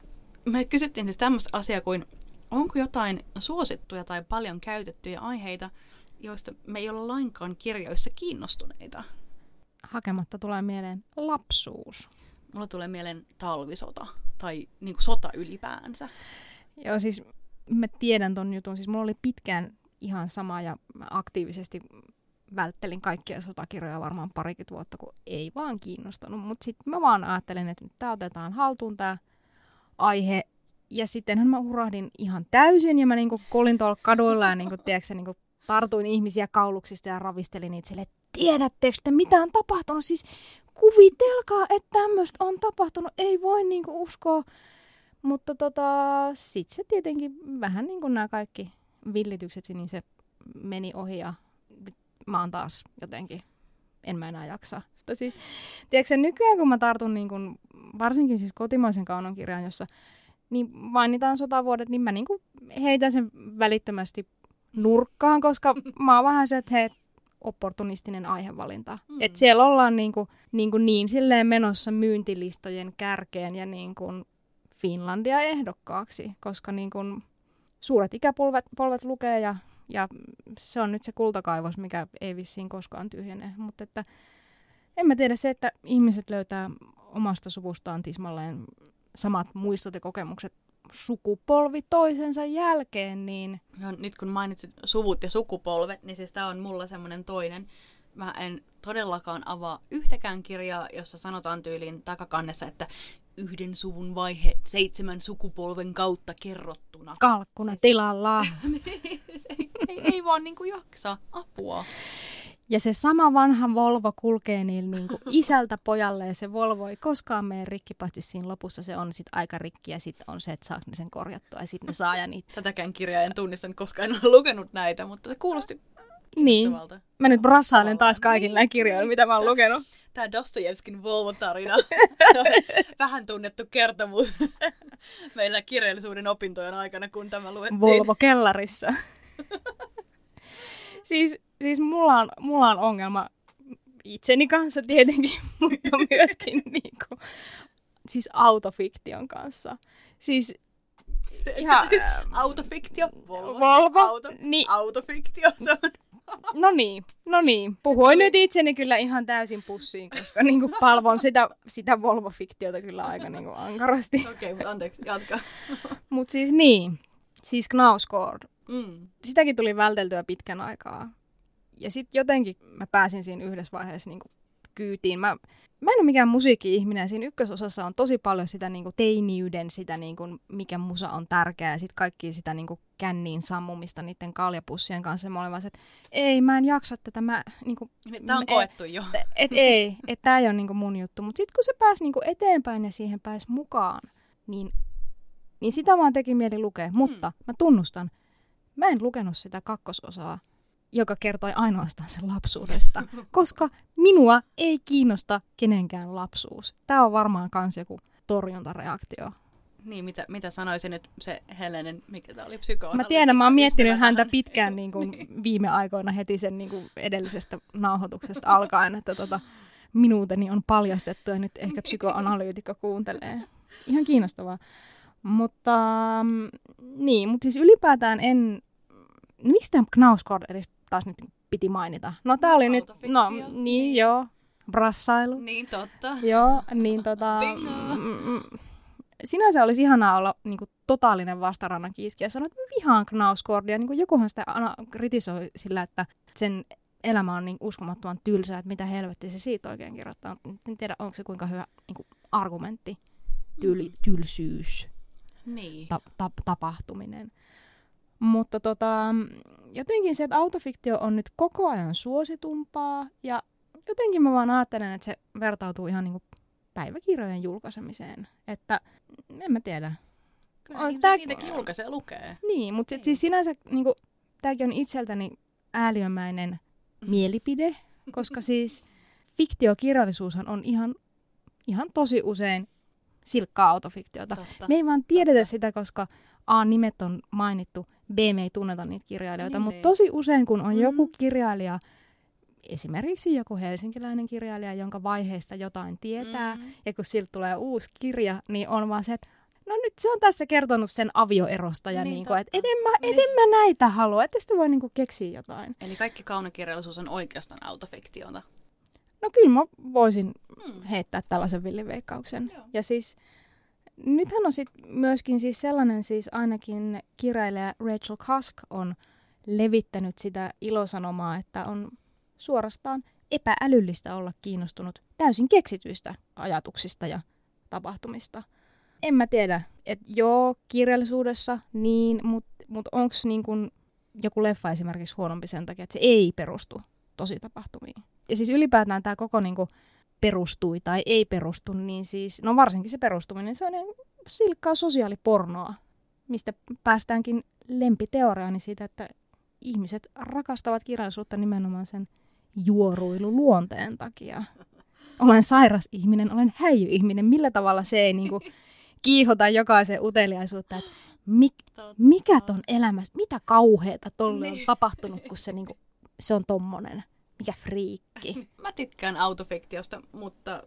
A: me kysyttiin siis tämmöistä asiaa kuin, onko jotain suosittuja tai paljon käytettyjä aiheita, joista me ei olla lainkaan kirjoissa kiinnostuneita?
B: Hakematta tulee mieleen lapsuus.
A: Mulla tulee mieleen talvisota tai niin kuin sota ylipäänsä.
B: Joo, siis mä tiedän ton jutun. Siis mulla oli pitkään ihan sama ja mä aktiivisesti välttelin kaikkia sotakirjoja varmaan parikymmentä vuotta, kun ei vaan kiinnostanut. Mutta sitten mä vaan ajattelin, että nyt tää otetaan haltuun tämä aihe. Ja sittenhän mä hurahdin ihan täysin ja mä niinku kolin tuolla kaduilla ja niinku, tiedätkö, niinku tartuin ihmisiä kauluksista ja ravistelin niitä sille, tiedättekö te mitä on tapahtunut? Siis kuvitelkaa, että tämmöistä on tapahtunut. Ei voi niinku uskoa. Mutta tota, sitten se tietenkin vähän niin kuin nämä kaikki villitykset, niin se meni ohi ja mä oon taas jotenkin, en mä enää jaksa. Sitä siis, tiedätkö nykyään kun mä tartun niin kun, varsinkin siis kotimaisen kaunonkirjan, jossa niin mainitaan sotavuodet, niin mä niin kuin heitän sen välittömästi nurkkaan, koska mä oon vähän se, että hei, opportunistinen aihevalinta. Mm. Et siellä ollaan niinku, niinku niin silleen menossa myyntilistojen kärkeen ja niinku Finlandia ehdokkaaksi, koska niinku suuret ikäpolvet polvet lukee ja, ja se on nyt se kultakaivos, mikä ei vissiin koskaan tyhjene. Mutta että en mä tiedä se, että ihmiset löytää omasta suvustaan tismalleen samat muistot ja kokemukset sukupolvi toisensa jälkeen, niin...
A: No, nyt kun mainitsit suvut ja sukupolvet, niin siis tämä on mulla semmoinen toinen. Mä en todellakaan avaa yhtäkään kirjaa, jossa sanotaan tyyliin takakannessa, että yhden suvun vaihe seitsemän sukupolven kautta kerrottuna.
B: Kalkkuna siis... tilalla.
A: ei, ei, ei vaan niinku jaksa apua.
B: Ja se sama vanha Volvo kulkee niin, niin kuin isältä pojalle ja se Volvo ei koskaan mene rikki, paitsi siinä lopussa se on sit aika rikki ja sitten on se, että saa sen korjattua ja sitten ne saa ja niitä.
A: Tätäkään kirjaa en tunnista, koska en ole lukenut näitä, mutta se kuulosti
B: niin. Mä nyt brassailen taas kaikilla näillä kirjoilla, mitä mä oon lukenut.
A: Tämä Dostojevskin Volvo-tarina vähän tunnettu kertomus meillä kirjallisuuden opintojen aikana, kun tämä luettiin.
B: Volvo kellarissa. siis siis mulla on, mulla on ongelma itseni kanssa tietenkin, mutta myöskin niinku, siis autofiktion kanssa. Siis
A: ihan... autofiktio, Volvo,
B: Volvo
A: auto,
B: niin.
A: autofiktio, se on...
B: No niin, no niin. Puhuin nyt itseni kyllä ihan täysin pussiin, koska niinku palvon sitä, sitä Volvo-fiktiota kyllä aika niinku ankarasti.
A: Okei, okay, mutta anteeksi, jatka.
B: Mut siis niin, siis Knausgård. Mm. Sitäkin tuli välteltyä pitkän aikaa ja sitten jotenkin mä pääsin siinä yhdessä vaiheessa niin kuin kyytiin. Mä, mä en ole mikään musiikki-ihminen. Siinä ykkösosassa on tosi paljon sitä niin kuin teiniyden, sitä niin kuin, mikä musa on tärkeää. Ja sitten kaikki sitä niin kuin känniin sammumista niiden kaljapussien kanssa. Mä olin vaan se, että ei, mä en jaksa tätä. Mä, niin kuin,
A: Tämä on koettu jo.
B: Et, et, ei, että tämä ei ole niin kuin mun juttu. Mutta sitten kun se pääsi niin kuin eteenpäin ja siihen pääsi mukaan, niin, niin sitä vaan teki mieli lukea. Mutta hmm. mä tunnustan, mä en lukenut sitä kakkososaa joka kertoi ainoastaan sen lapsuudesta, koska minua ei kiinnosta kenenkään lapsuus. Tämä on varmaan myös joku torjuntareaktio.
A: Niin, mitä, mitä sanoisin nyt se Helenen, mikä tämä oli psyko
B: Mä tiedän, mä oon miettinyt häntä pitkään niin kuin niin. viime aikoina heti sen niin kuin edellisestä nauhoituksesta alkaen, että tota, minuuteni on paljastettu ja nyt ehkä psykoanalyytikko kuuntelee. Ihan kiinnostavaa. Mutta mm, niin, mutta siis ylipäätään en, mistä Knausgård edes taas nyt piti mainita. No tää oli nyt, no niin, niin. joo, brassailu.
A: Niin totta.
B: Joo, niin tota... Mm, mm, sinänsä olisi ihanaa olla niin kuin, totaalinen vastarannan kiiski ja sanoa, että vihaan Knausgårdia. Niin kuin jokuhan sitä aina kritisoi sillä, että sen elämä on niin uskomattoman tylsää, että mitä helvetti se siitä oikein kirjoittaa. En tiedä, onko se kuinka hyvä niin kuin, argumentti, Tyl, mm. tylsyys,
A: niin.
B: ta, ta, tapahtuminen. Mutta tota, jotenkin se, että autofiktio on nyt koko ajan suositumpaa ja jotenkin mä vaan ajattelen, että se vertautuu ihan niin kuin päiväkirjojen julkaisemiseen. Että en mä tiedä.
A: Kyllä on, tää... niitäkin julkaisee lukee.
B: Niin, mutta niin. siis sinänsä niin kuin, tämäkin on itseltäni ääliömäinen mielipide, koska siis fiktiokirjallisuushan on ihan, ihan tosi usein silkkaa autofiktiota. Totta. Me ei vaan tiedetä Totta. sitä, koska A, nimet on mainittu, B, me ei tunneta niitä kirjailijoita, niin, mutta niin. tosi usein kun on mm. joku kirjailija, esimerkiksi joku helsinkiläinen kirjailija, jonka vaiheesta jotain tietää, mm. ja kun siltä tulee uusi kirja, niin on vaan se, että no nyt se on tässä kertonut sen avioerosta, ja niin, niin kuin, että et en, mä, et niin. en mä näitä halua, että sitä voi niin kuin keksiä jotain.
A: Eli kaikki kaunokirjallisuus on oikeastaan autofiktiota.
B: No kyllä mä voisin mm. heittää tällaisen villiveikkauksen. Joo. Ja siis nythän on sit myöskin siis sellainen siis ainakin kirjailija Rachel Cusk on levittänyt sitä ilosanomaa, että on suorastaan epäälyllistä olla kiinnostunut täysin keksityistä ajatuksista ja tapahtumista. En mä tiedä, että joo, kirjallisuudessa niin, mutta mut onko niin joku leffa esimerkiksi huonompi sen takia, että se ei perustu tosi tapahtumiin. Ja siis ylipäätään tämä koko niin kuin, perustui tai ei perustu, niin siis, no varsinkin se perustuminen, se on ihan silkkaa sosiaalipornoa, mistä päästäänkin lempiteoriaani siitä, että ihmiset rakastavat kirjallisuutta nimenomaan sen juoruilu luonteen takia. Olen sairas ihminen, olen häijy-ihminen. Millä tavalla se ei niinku kiihota jokaisen uteliaisuutta, että mik, mikä ton elämässä, mitä kauheeta tolle on niin. tapahtunut, kun se, niinku, se on tommonen. Mikä friikki.
A: Mä tykkään autofiktiosta, mutta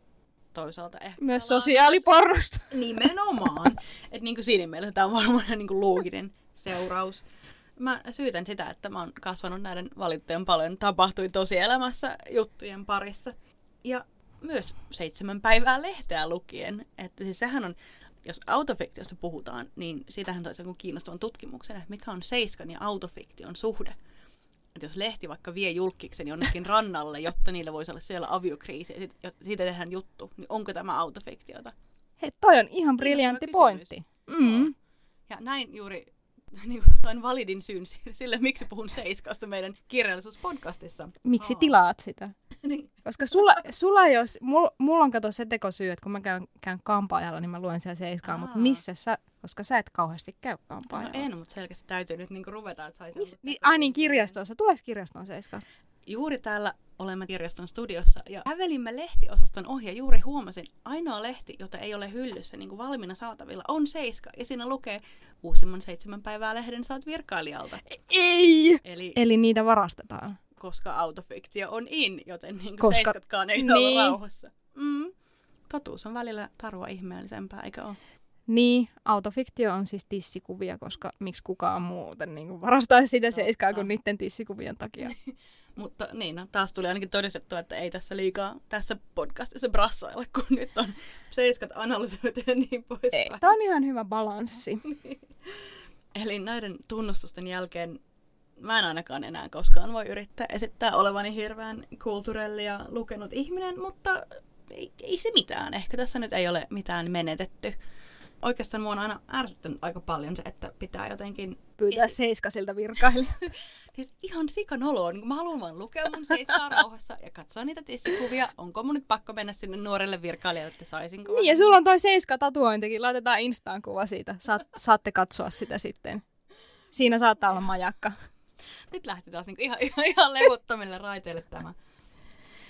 A: toisaalta ehkä...
B: Myös sosiaalipornosta.
A: Nimenomaan. että niinku siinä mielessä tämä on varmaan niinku looginen seuraus. Mä syytän sitä, että mä oon kasvanut näiden valittujen paljon tapahtui tosielämässä juttujen parissa. Ja myös seitsemän päivää lehteä lukien. Että siis sehän on, jos autofiktiosta puhutaan, niin siitähän toisi kiinnostavan tutkimuksen, että mikä on seiskan ja autofiktion suhde. Että jos lehti vaikka vie julkiksen jonnekin rannalle, jotta niillä voisi olla siellä aviokriisi, ja siitä tehdään juttu, niin onko tämä autofiktiota?
B: Hei, toi on ihan briljantti pointti. Mm.
A: Ja näin juuri niin sain validin syyn sille, miksi puhun Seiskasta meidän kirjallisuuspodcastissa.
B: Miksi tilaat sitä? niin. Koska sulla, sulla jos, mulla, mulla on kato se tekosyy, että kun mä käyn, käyn kampaajalla, niin mä luen siellä Seiskaa, mutta missä sä, koska sä et kauheasti käy kampaajalla.
A: No en, mutta selkeästi täytyy nyt niinku ruveta, että saisi... Mis,
B: niin, ai niin, kirjastossa. Tuleeko kirjastoon Seiska?
A: Juuri täällä olemme kirjaston studiossa ja kävelimme lehtiosaston ohi ja juuri huomasin, ainoa lehti, jota ei ole hyllyssä niin kuin valmiina saatavilla, on Seiska. Ja siinä lukee uusimman seitsemän päivää lehden saat virkailijalta.
B: Ei! Eli, Eli niitä varastetaan.
A: Koska autofiktio on in, joten niin kuin koska... Seiskatkaan ei niin. ole rauhassa. Mm. Totuus on välillä tarua ihmeellisempää, eikö ole?
B: Niin, autofiktio on siis tissikuvia, koska miksi kukaan muuten niin varastaisi sitä seiskaa kuin niiden tissikuvien takia.
A: Mutta niin, no, taas tuli ainakin todistettua, että ei tässä liikaa tässä podcastissa brassailla, kun nyt on seiskat analysoitu ja niin poispäin.
B: Ei, tämä on ihan hyvä balanssi.
A: Eli näiden tunnustusten jälkeen mä en ainakaan enää koskaan voi yrittää esittää olevani hirveän kulturelli ja lukenut ihminen, mutta ei, ei se mitään. Ehkä tässä nyt ei ole mitään menetetty oikeastaan mua on aina ärsyttänyt aika paljon se, että pitää jotenkin...
B: Pyytää esi- seiskasilta virkaille.
A: siis ihan sikanoloa, niin mä haluan vaan lukea mun seiskaa rauhassa ja katsoa niitä tissikuvia. Onko mun nyt pakko mennä sinne nuorelle virkailijalle, että saisinko?
B: Niin, ja sulla on toi seiska tatuointikin. Laitetaan Instaan kuva siitä. Saat, saatte katsoa sitä sitten. Siinä saattaa olla majakka.
A: Nyt lähti taas niinku ihan, ihan, ihan levottomille raiteille tämä.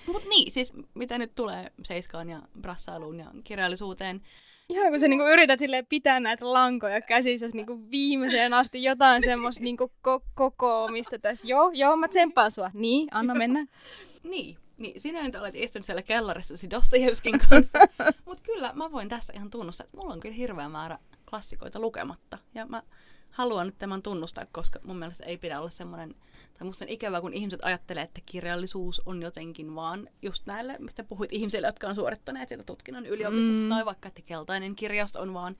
A: Mutta niin, siis mitä nyt tulee seiskaan ja brassailuun ja kirjallisuuteen,
B: Ihan kun sä niinku yrität sille pitää näitä lankoja käsissä niinku viimeiseen asti jotain semmoista niinku ko- kokoamista tässä. Joo, joo, mä tsemppaan sua. Niin, anna mennä.
A: niin, niin, sinä nyt olet istunut siellä kellarissasi Dostojevskin kanssa. Mutta kyllä mä voin tässä ihan tunnustaa, että mulla on kyllä hirveä määrä klassikoita lukematta. Ja mä haluan nyt tämän tunnustaa, koska mun mielestä ei pidä olla semmoinen tai musta on ikävää, kun ihmiset ajattelee, että kirjallisuus on jotenkin vaan just näille, mistä puhuit ihmisille, jotka on suorittaneet sitä tutkinnon yliopistossa, mm. tai vaikka, että keltainen kirjasto on vaan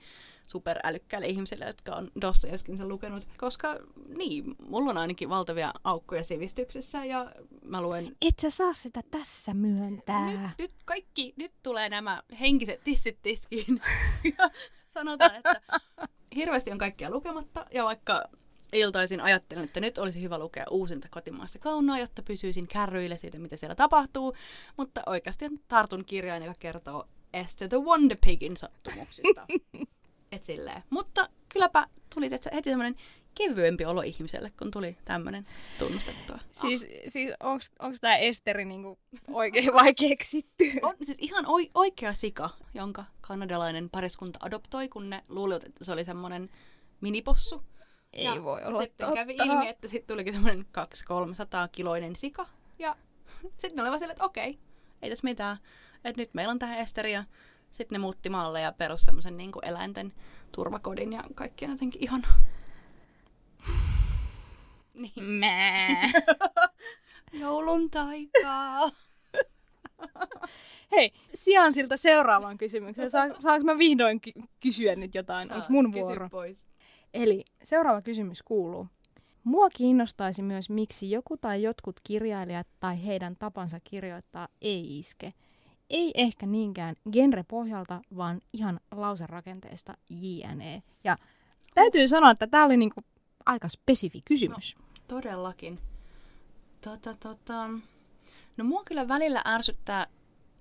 A: superälykkäille ihmisille, jotka on sen lukenut. Koska niin, mulla on ainakin valtavia aukkoja sivistyksessä ja mä luen...
B: Et sä saa sitä tässä myöntää.
A: Nyt, nyt kaikki, nyt tulee nämä henkiset tissit tiskiin. ja sanotaan, että hirveästi on kaikkia lukematta ja vaikka iltaisin ajattelin, että nyt olisi hyvä lukea uusinta kotimaassa kaunaa, jotta pysyisin kärryillä siitä, mitä siellä tapahtuu. Mutta oikeasti tartun kirjaan, joka kertoo Esther the Wonder Pigin sattumuksista. Et silleen. Mutta kylläpä tuli että heti semmoinen kevyempi olo ihmiselle, kun tuli tämmöinen tunnustettua.
B: Siis, ah. siis onko tämä Esteri niinku oikein vai keksitty?
A: On siis ihan oi, oikea sika, jonka kanadalainen pariskunta adoptoi, kun ne luulivat, että se oli semmoinen minipossu.
B: Ei ja voi olla
A: sitten
B: totta.
A: kävi ilmi, että sitten tulikin semmoinen 200-300 kiloinen sika. Ja sitten ne olivat silleen, että okei, ei tässä mitään. Että nyt meillä on tähän Esteri ja sitten ne muutti maalle ja perus semmoisen niin eläinten turvakodin ja kaikki jotenkin ihan...
B: niin. Mää.
A: Joulun taikaa.
B: Hei, sijaan siltä seuraavaan kysymykseen. saanko mä vihdoin ky- kysyä nyt jotain? Saa, Onko mun vuoro?
A: pois.
B: Eli seuraava kysymys kuuluu. Mua kiinnostaisi myös, miksi joku tai jotkut kirjailijat tai heidän tapansa kirjoittaa ei iske. Ei ehkä niinkään genre-pohjalta, vaan ihan lauserakenteesta JNE. Ja täytyy sanoa, että tämä oli niinku aika spesifi kysymys.
A: No, todellakin. Tota, tota... No mua kyllä välillä ärsyttää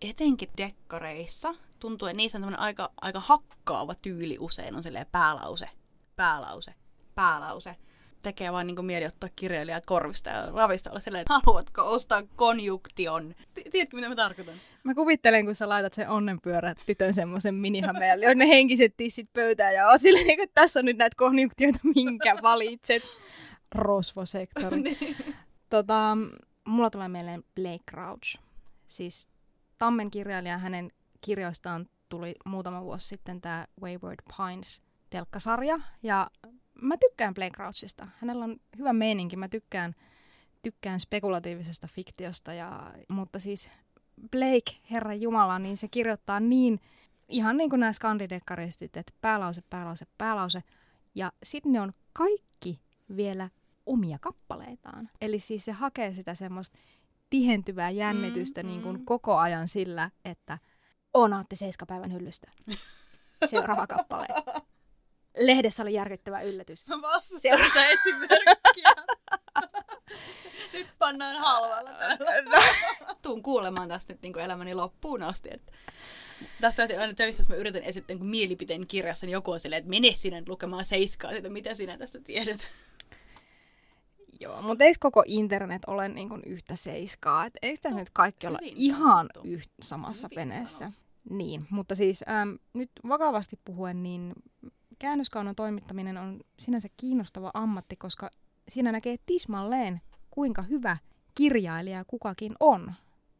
A: etenkin dekkareissa. Tuntuu, että niissä on aika, aika hakkaava tyyli usein. On silleen päälause, päälause, päälause tekee vaan niin mieli ottaa kirjailija korvista ja ravista olla silleen, että haluatko ostaa konjuktion. Tiedätkö, mitä mä tarkoitan?
B: Mä kuvittelen, kun sä laitat sen onnenpyörä tytön semmoisen minihameelle, on ne henkiset tissit pöytään ja oot silleen, että tässä on nyt näitä konjuktioita, minkä valitset. Rosvosektori. niin. tota, mulla tulee mieleen Blake Crouch. Siis Tammen kirjailija, hänen kirjoistaan tuli muutama vuosi sitten tämä Wayward Pines telkkasarja. Ja mä tykkään Blake Crouchista. Hänellä on hyvä meininki. Mä tykkään, tykkään spekulatiivisesta fiktiosta. Ja, mutta siis Blake, Herra Jumala, niin se kirjoittaa niin, ihan niin kuin nämä skandidekkaristit, että päälause, päälause, päälause. Ja sitten ne on kaikki vielä omia kappaleitaan. Eli siis se hakee sitä semmoista tihentyvää jännitystä mm, niin kuin mm. koko ajan sillä, että on Antti Seiskapäivän hyllystä. Seuraava kappale. Lehdessä oli järkyttävä yllätys.
A: Seuraava esimerkkiä. nyt pannaan halvalla täällä. Tuun kuulemaan tästä nyt niin kuin elämäni loppuun asti. Että tästä aina töissä, jos mä yritän esittää niin mielipiteen kirjassa, niin joku on silleen, että mene sinä lukemaan seiskaa siitä, mitä sinä tästä tiedät.
B: Joo, mutta eikö koko internet ole niin kuin yhtä seiskaa? Et eikö tässä no, nyt kaikki olla ihan yht, samassa hyvin veneessä? Sanottu. Niin, mutta siis äm, nyt vakavasti puhuen, niin käännöskaunon toimittaminen on sinänsä kiinnostava ammatti, koska siinä näkee tismalleen, kuinka hyvä kirjailija kukakin on.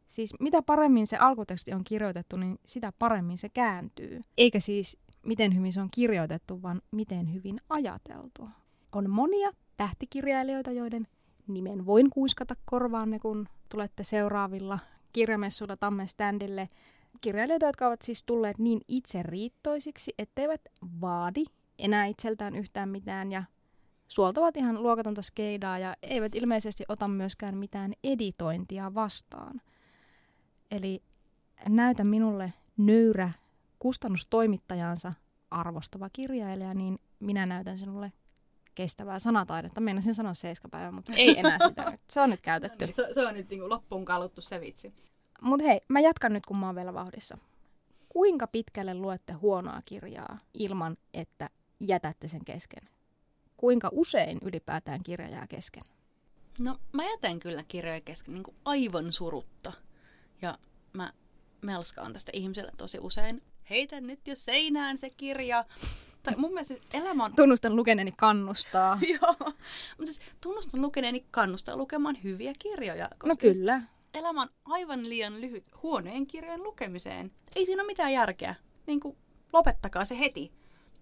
B: Siis mitä paremmin se alkuteksti on kirjoitettu, niin sitä paremmin se kääntyy. Eikä siis miten hyvin se on kirjoitettu, vaan miten hyvin ajateltu. On monia tähtikirjailijoita, joiden nimen voin kuiskata korvaanne, kun tulette seuraavilla kirjamessuilla Tammen standille. Kirjailijoita, jotka ovat siis tulleet niin itseriittoisiksi, etteivät vaadi enää itseltään yhtään mitään ja suoltavat ihan luokatonta skeidaa ja eivät ilmeisesti ota myöskään mitään editointia vastaan. Eli näytä minulle nöyrä kustannustoimittajansa arvostava kirjailija, niin minä näytän sinulle kestävää sanataidetta. Meinasin sanoa seiskapäivä, mutta ei enää sitä nyt. Se on nyt käytetty. No
A: niin, se, se on nyt niin loppuun kaluttu se vitsi.
B: Mutta hei, mä jatkan nyt, kun mä oon vielä vauhdissa. Kuinka pitkälle luette huonoa kirjaa ilman, että jätätte sen kesken? Kuinka usein ylipäätään kirja jää kesken?
A: No, mä jätän kyllä kirjoja kesken niin aivan surutta. Ja mä melskaan tästä ihmiselle tosi usein. Heitä nyt jo seinään se kirja tai mun mielestä siis elämä on...
B: Tunnustan lukeneeni kannustaa.
A: Joo, mutta siis tunnustan lukeneeni kannustaa lukemaan hyviä kirjoja.
B: Koska no kyllä.
A: Elämä on aivan liian lyhyt huoneen kirjojen lukemiseen. Ei siinä ole mitään järkeä. Niin kuin, lopettakaa se heti.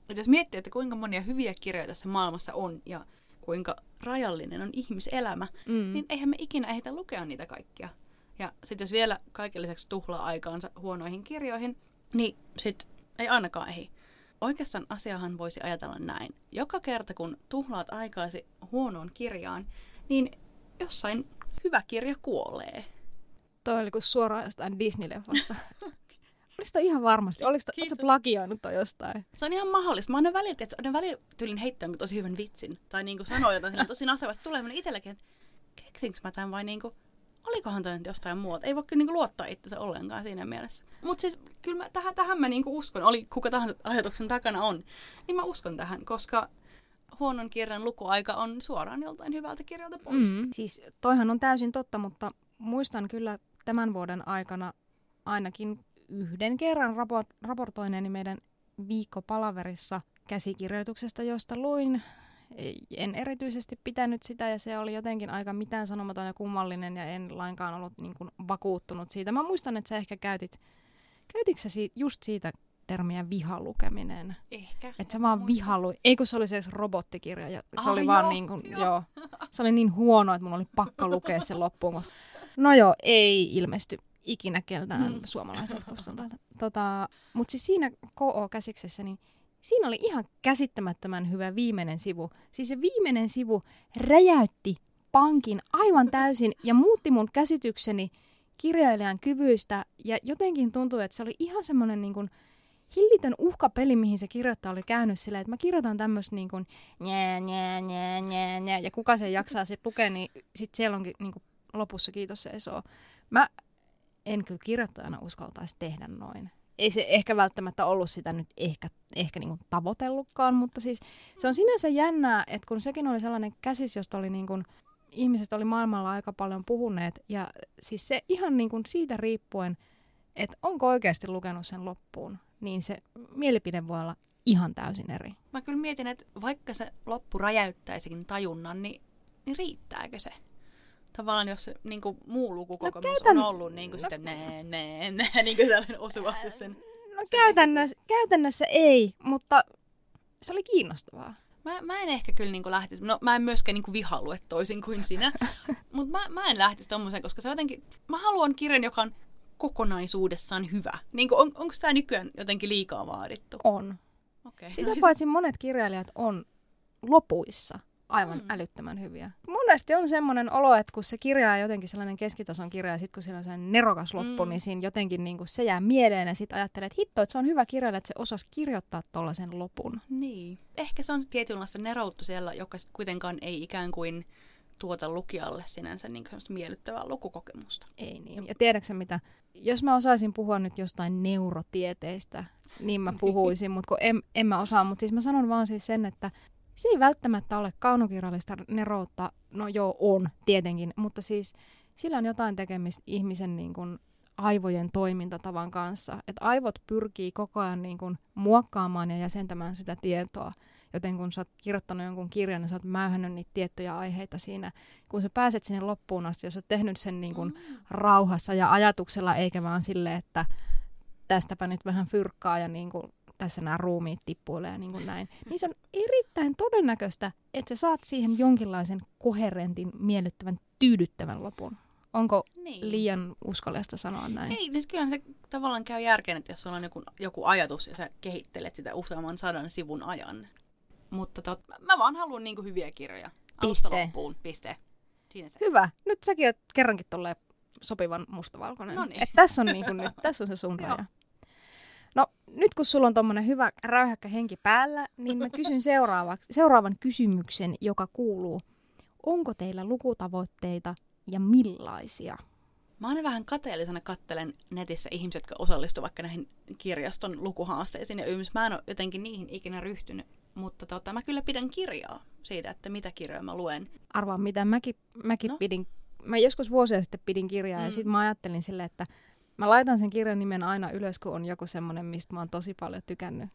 A: Et jos miettii, että kuinka monia hyviä kirjoja tässä maailmassa on ja kuinka rajallinen on ihmiselämä, mm. niin eihän me ikinä ehditä lukea niitä kaikkia. Ja sitten jos vielä kaiken lisäksi tuhlaa aikaansa huonoihin kirjoihin, niin sit ei ainakaan ehdi. Oikeastaan asiahan voisi ajatella näin. Joka kerta kun tuhlaat aikaasi huonoon kirjaan, niin jossain hyvä kirja kuolee.
B: Toi oli kuin suoraan jostain Disney-leffasta. Oliko toi ihan varmasti? Oliko to, oletko plagioinut toi jostain?
A: Se on ihan mahdollista. Mä oon välillä, että aina välillä tyylin heittänyt tosi hyvän vitsin. Tai niinku sanoo jotain tosi nasevasti. Tulee itselläkin, että keksinkö mä tämän vai niinku olikohan toi jostain muuta. Ei voi kyllä niinku luottaa itsensä ollenkaan siinä mielessä. Mutta siis kyllä mä, tähän, tähän mä niinku uskon, oli kuka tahansa ajatuksen takana on, niin mä uskon tähän, koska huonon kirjan lukuaika on suoraan joltain hyvältä kirjalta pois. Mm.
B: Siis toihan on täysin totta, mutta muistan kyllä tämän vuoden aikana ainakin yhden kerran rapor- raportoineeni meidän viikkopalaverissa käsikirjoituksesta, josta luin en erityisesti pitänyt sitä ja se oli jotenkin aika mitään sanomaton ja kummallinen ja en lainkaan ollut niin kuin vakuuttunut siitä. Mä muistan, että sä ehkä käytit, käytitkö sä siitä, just siitä termiä vihalukeminen?
A: Ehkä.
B: Että sä vaan vihalu... Ei kun se oli se robottikirja. Ja se ah, oli joo, vaan niin kuin, joo. joo. Se oli niin huono, että mun oli pakko lukea se loppuun. Koska... No joo, ei ilmesty ikinä keltään mm. suomalaiset kustantajat. Tota, Mutta siis siinä KO-käsiksessä, niin siinä oli ihan käsittämättömän hyvä viimeinen sivu. Siis se viimeinen sivu räjäytti pankin aivan täysin ja muutti mun käsitykseni kirjailijan kyvyistä. Ja jotenkin tuntui, että se oli ihan semmoinen niin kuin hillitön uhkapeli, mihin se kirjoittaja oli käynyt silleen, että mä kirjoitan tämmöistä niin kuin njää, njää, njää, njää, njää, ja kuka se jaksaa sitten lukea, niin sitten siellä onkin niin kuin lopussa kiitos seisoo. Mä en kyllä kirjoittajana uskaltaisi tehdä noin. Ei se ehkä välttämättä ollut sitä nyt ehkä, ehkä niin kuin tavoitellutkaan, mutta siis se on sinänsä jännää, että kun sekin oli sellainen käsis, josta oli niin kuin, ihmiset oli maailmalla aika paljon puhuneet, ja siis se ihan niin kuin siitä riippuen, että onko oikeasti lukenut sen loppuun, niin se mielipide voi olla ihan täysin eri.
A: Mä kyllä mietin, että vaikka se loppu räjäyttäisikin tajunnan, niin, niin riittääkö se? Tavallaan jos se niin kuin, muu lukukokemus no, käytän... on ollut niin kuin no, sitten nee, nee, nee, niin kuin tällainen osuvasti sen...
B: No käytännössä, käytännössä ei, mutta se oli kiinnostavaa.
A: Mä, mä en ehkä kyllä niin lähtisi, no mä en myöskään niin vihallue toisin kuin sinä, mutta mä, mä en lähtisi tommoseen, koska se jotenkin, mä haluan kirjan, joka on kokonaisuudessaan hyvä. Niin on, onko tämä nykyään jotenkin liikaa vaadittu?
B: On. Okay, Sitä nice. paitsi monet kirjailijat on lopuissa aivan mm. älyttömän hyviä. Monesti on semmoinen olo, että kun se kirja on jotenkin sellainen keskitason kirja, ja sitten kun siellä on sellainen nerokas loppu, mm. niin siinä jotenkin niin kuin se jää mieleen, ja sitten ajattelee, että hitto, että se on hyvä kirja, että se osasi kirjoittaa tuollaisen lopun.
A: Niin. Ehkä se on tietynlaista neroutta siellä, joka sitten kuitenkaan ei ikään kuin tuota lukijalle sinänsä niin miellyttävää lukukokemusta.
B: Ei niin. Ja tiedätkö mitä, jos mä osaisin puhua nyt jostain neurotieteistä, niin mä puhuisin, mutta kun en, en mä osaa. Mutta siis mä sanon vaan siis sen, että se ei välttämättä ole kaunokirjallista neroutta. No joo, on tietenkin, mutta siis sillä on jotain tekemistä ihmisen niin kuin aivojen toimintatavan kanssa. Että aivot pyrkii koko ajan niin kuin muokkaamaan ja jäsentämään sitä tietoa. Joten kun sä oot kirjoittanut jonkun kirjan, niin sä oot mäyhännyt niitä tiettyjä aiheita siinä. Kun sä pääset sinne loppuun asti, jos sä oot tehnyt sen niin kuin mm. rauhassa ja ajatuksella, eikä vaan sille, että tästäpä nyt vähän fyrkkaa ja niin kuin tässä nämä ruumiit tippuilee ja niin kuin näin, niin se on erittäin todennäköistä, että sä saat siihen jonkinlaisen koherentin, miellyttävän, tyydyttävän lopun. Onko niin. liian uskallista sanoa näin?
A: Ei, niin kyllä se tavallaan käy järkeen, että jos sulla on joku, joku ajatus ja sä kehittelet sitä useamman sadan sivun ajan. Mutta tot, mä vaan haluan niin hyviä kirjoja. Alusta Piste. loppuun. Piste.
B: Siinä se. Hyvä. Nyt säkin oot kerrankin tolleen sopivan mustavalkoinen. No niin. tässä on, niin kuin nyt, tässä on se sun raja. No nyt kun sulla on tommonen hyvä räyhäkkä henki päällä, niin mä kysyn seuraavan kysymyksen, joka kuuluu. Onko teillä lukutavoitteita ja millaisia?
A: Mä aina vähän kateellisena kattelen netissä ihmiset, jotka osallistuvat vaikka näihin kirjaston lukuhaasteisiin ja ymmärrys. Mä en ole jotenkin niihin ikinä ryhtynyt, mutta tota, mä kyllä pidän kirjaa siitä, että mitä kirjoja mä luen.
B: Arvaa mitä, mäkin, mäkin no. pidin, mä joskus vuosia sitten pidin kirjaa mm. ja sitten mä ajattelin silleen, että Mä laitan sen kirjan nimen aina ylös, kun on joku semmoinen, mistä mä oon tosi paljon tykännyt.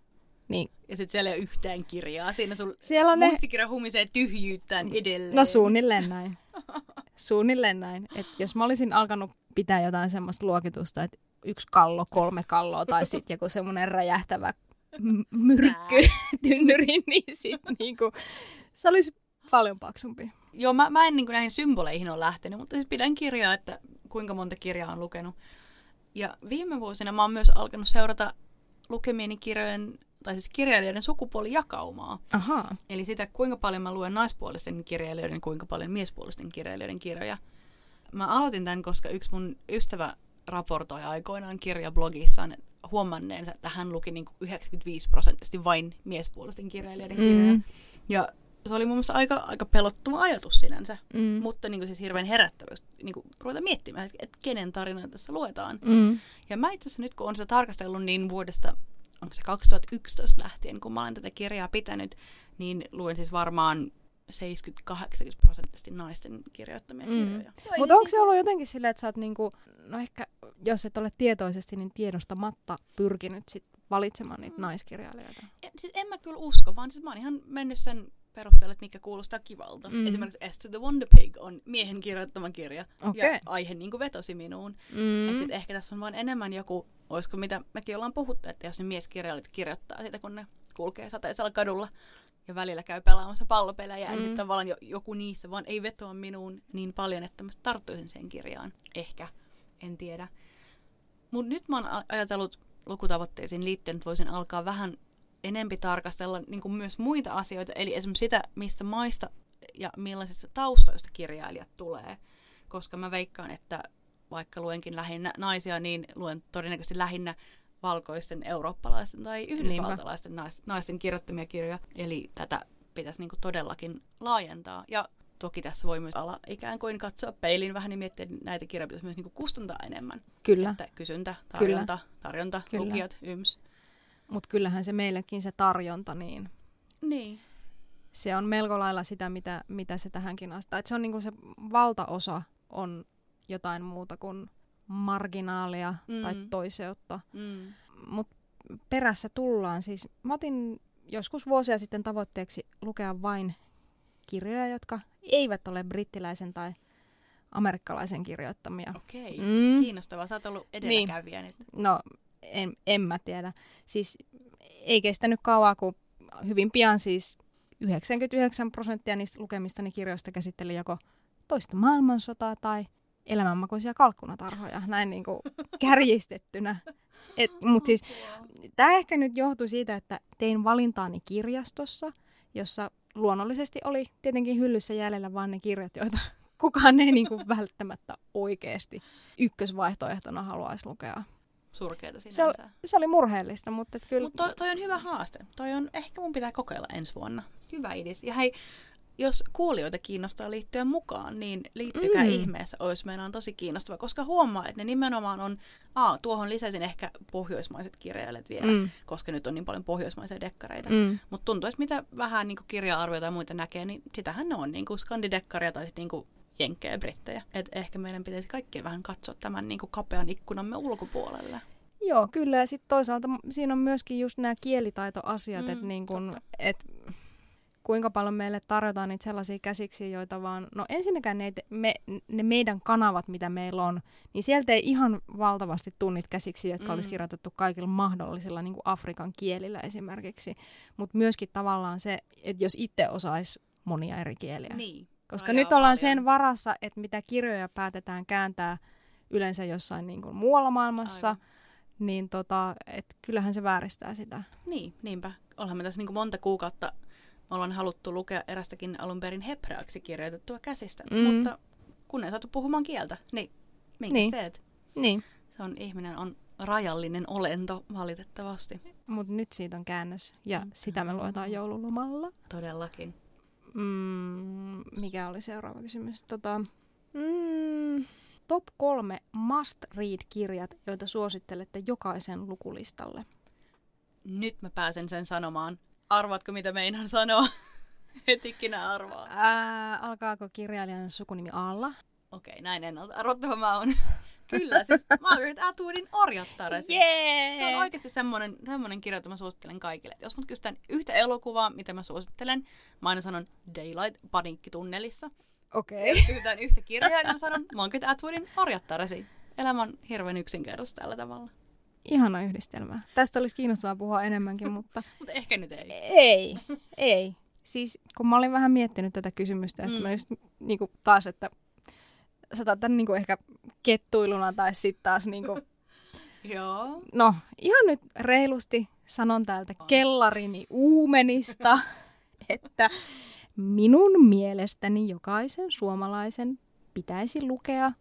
B: Niin.
A: Ja sitten siellä ei ole yhtään kirjaa. Siinä sun siellä on muistikirja ne... humisee tyhjyyttään edelleen.
B: No suunnilleen näin. suunnilleen näin. Et jos mä olisin alkanut pitää jotain semmoista luokitusta, että yksi kallo, kolme kalloa tai sitten joku semmoinen räjähtävä myrkky tynnyri, niin sitten niinku, se olisi paljon paksumpi.
A: Joo, mä, mä en niin näihin symboleihin ole lähtenyt, mutta siis pidän kirjaa, että kuinka monta kirjaa on lukenut. Ja viime vuosina mä oon myös alkanut seurata lukemieni kirjojen, tai siis kirjailijoiden sukupuolijakaumaa.
B: Aha.
A: Eli sitä, kuinka paljon mä luen naispuolisten kirjailijoiden, kuinka paljon miespuolisten kirjailijoiden kirjoja. Mä aloitin tämän, koska yksi mun ystävä raportoi aikoinaan kirjablogissaan huomanneensa, että hän luki niin 95 prosenttisesti vain miespuolisten kirjailijoiden kirjoja. Mm. Ja se oli mun mielestä aika, aika pelottava ajatus sinänsä, mm. mutta niin kuin siis hirveän herättävä, jos niin kuin ruveta miettimään, että kenen tarina tässä luetaan.
B: Mm.
A: Ja mä itse asiassa nyt, kun on sitä tarkastellut niin vuodesta, onko se 2011 lähtien, kun mä olen tätä kirjaa pitänyt, niin luen siis varmaan 70-80 prosenttisesti naisten kirjoittamia mm. kirjoja.
B: Mutta onko se ollut jotenkin silleen, että sä oot niinku, no ehkä, jos et ole tietoisesti, niin tiedostamatta pyrkinyt sit valitsemaan niitä mm. naiskirjailijoita?
A: En, siis en mä kyllä usko, vaan siis mä oon ihan mennyt sen perusteella, että mikä kuulostaa kivalta. Mm. Esimerkiksi Esther the Wonder Pig on miehen kirjoittama kirja. Okay. Ja aihe niin kuin vetosi minuun. Mm. Et sit ehkä tässä on vain enemmän joku, olisiko mitä mekin ollaan puhuttu, että jos ne mieskirjailijat kirjoittaa sitä, kun ne kulkee sateisella kadulla ja välillä käy pelaamassa pallopelejä, mm. ja sitten tavallaan joku niissä vaan ei vetoa minuun niin paljon, että mä tarttuisin sen kirjaan. Ehkä, en tiedä. Mutta nyt mä oon ajatellut lukutavoitteisiin liittyen, että voisin alkaa vähän enempi tarkastella niin kuin myös muita asioita, eli esimerkiksi sitä, mistä maista ja millaisista taustoista kirjailijat tulee. Koska mä veikkaan, että vaikka luenkin lähinnä naisia, niin luen todennäköisesti lähinnä valkoisten eurooppalaisten tai yhdysvaltalaisten naisten, naisten kirjoittamia kirjoja. Eli tätä pitäisi niin kuin todellakin laajentaa. Ja toki tässä voi myös ala ikään kuin katsoa peilin vähän niin miettiä, että näitä kirjoja pitäisi myös niin kuin kustantaa enemmän.
B: Kyllä.
A: Että kysyntä, tarjonta, Kyllä. tarjonta, Kyllä. lukijat, yms.
B: Mutta kyllähän se meillekin se tarjonta, niin,
A: niin.
B: se on melko lailla sitä, mitä, mitä se tähänkin astaa. Et se on niinku se valtaosa on jotain muuta kuin marginaalia mm. tai toiseutta. Mm. Mutta perässä tullaan. Siis mä otin joskus vuosia sitten tavoitteeksi lukea vain kirjoja, jotka eivät ole brittiläisen tai amerikkalaisen kirjoittamia.
A: Okei, mm. kiinnostavaa. Sä oot ollut edelläkävijä niin. nyt.
B: No, en, en mä tiedä. Siis ei kestänyt kauaa, kun hyvin pian siis 99 prosenttia niistä lukemistani kirjoista käsitteli joko toista maailmansotaa tai elämänmakuisia kalkkunatarhoja, näin niin kuin kärjistettynä. Mutta siis tämä ehkä nyt johtui siitä, että tein valintaani kirjastossa, jossa luonnollisesti oli tietenkin hyllyssä jäljellä vain ne kirjat, joita kukaan ei niin kuin välttämättä oikeasti ykkösvaihtoehtona haluaisi lukea.
A: Surkeata sinänsä.
B: Se, oli, se oli murheellista, mutta kyllä...
A: Mutta toi, toi on hyvä haaste. Toi on, ehkä mun pitää kokeilla ensi vuonna. Hyvä idis. Ja hei, jos kuulijoita kiinnostaa liittyä mukaan, niin liittykää mm. ihmeessä, olisi meidän tosi kiinnostava, koska huomaa, että ne nimenomaan on, a, tuohon lisäisin ehkä pohjoismaiset kirjailijat vielä, mm. koska nyt on niin paljon pohjoismaisia dekkareita, mm. mutta tuntuu, että mitä vähän niin kirja-arvioita ja muita näkee, niin sitähän ne on niin kuin skandidekkaria tai niin kuin jenkkejä ja brittejä. Et ehkä meidän pitäisi kaikkien vähän katsoa tämän niin kuin kapean ikkunamme ulkopuolelle.
B: Joo, kyllä. Ja sitten toisaalta siinä on myöskin just nämä kielitaitoasiat, mm, että niin kun, et kuinka paljon meille tarjotaan niitä sellaisia käsiksiä, joita vaan, no ensinnäkään ne, me, ne meidän kanavat, mitä meillä on, niin sieltä ei ihan valtavasti tunnit käsiksi, jotka mm. olisi kirjoitettu kaikilla mahdollisilla niin kuin Afrikan kielillä esimerkiksi, mutta myöskin tavallaan se, että jos itse osaisi monia eri kieliä.
A: Niin.
B: Koska no nyt ollaan paljon. sen varassa, että mitä kirjoja päätetään kääntää yleensä jossain niin kuin muualla maailmassa, Aivan. niin tota, et kyllähän se vääristää sitä.
A: Niin, niinpä. Ollaan me tässä niin kuin monta kuukautta me ollaan haluttu lukea erästäkin alun perin hebraaksi kirjoitettua käsistä, mm. mutta kun ei saatu puhumaan kieltä, niin minkä niin. teet?
B: Niin.
A: Se on, ihminen on rajallinen olento valitettavasti.
B: Mutta nyt siitä on käännös ja mm. sitä me luetaan joululomalla.
A: Todellakin.
B: Mm, mikä oli seuraava kysymys? Tota, mm, top kolme must read-kirjat, joita suosittelette jokaisen lukulistalle.
A: Nyt mä pääsen sen sanomaan. Arvaatko, mitä meinaan sanoa? Hetikinä arvaa.
B: Ää, alkaako kirjailijan sukunimi alla?
A: Okei, okay, näin ennalta arvottava mä oon. Kyllä, siis Margaret Atwoodin Orjattaresi.
B: Yeah!
A: Se on oikeasti semmoinen, semmoinen kirja, jota mä suosittelen kaikille. Et jos mut kysytään yhtä elokuvaa, mitä mä suosittelen, mä aina sanon Daylight paniikkitunnelissa.
B: Okei. Okay.
A: Jos kysytään yhtä kirjaa, niin mä sanon Margaret Atwoodin Orjattaresi. Elämä on hirveän yksinkertaista tällä tavalla.
B: Ihana yhdistelmä. Tästä olisi kiinnostavaa puhua enemmänkin, mutta...
A: mutta ehkä nyt ei.
B: Ei, ei. Siis kun mä olin vähän miettinyt tätä kysymystä, ja mm. mä just niin kuin taas, että sä tämän niin kuin ehkä kettuiluna tai sitten taas niin kuin...
A: Joo.
B: No, ihan nyt reilusti sanon täältä kellarini uumenista, että minun mielestäni jokaisen suomalaisen pitäisi lukea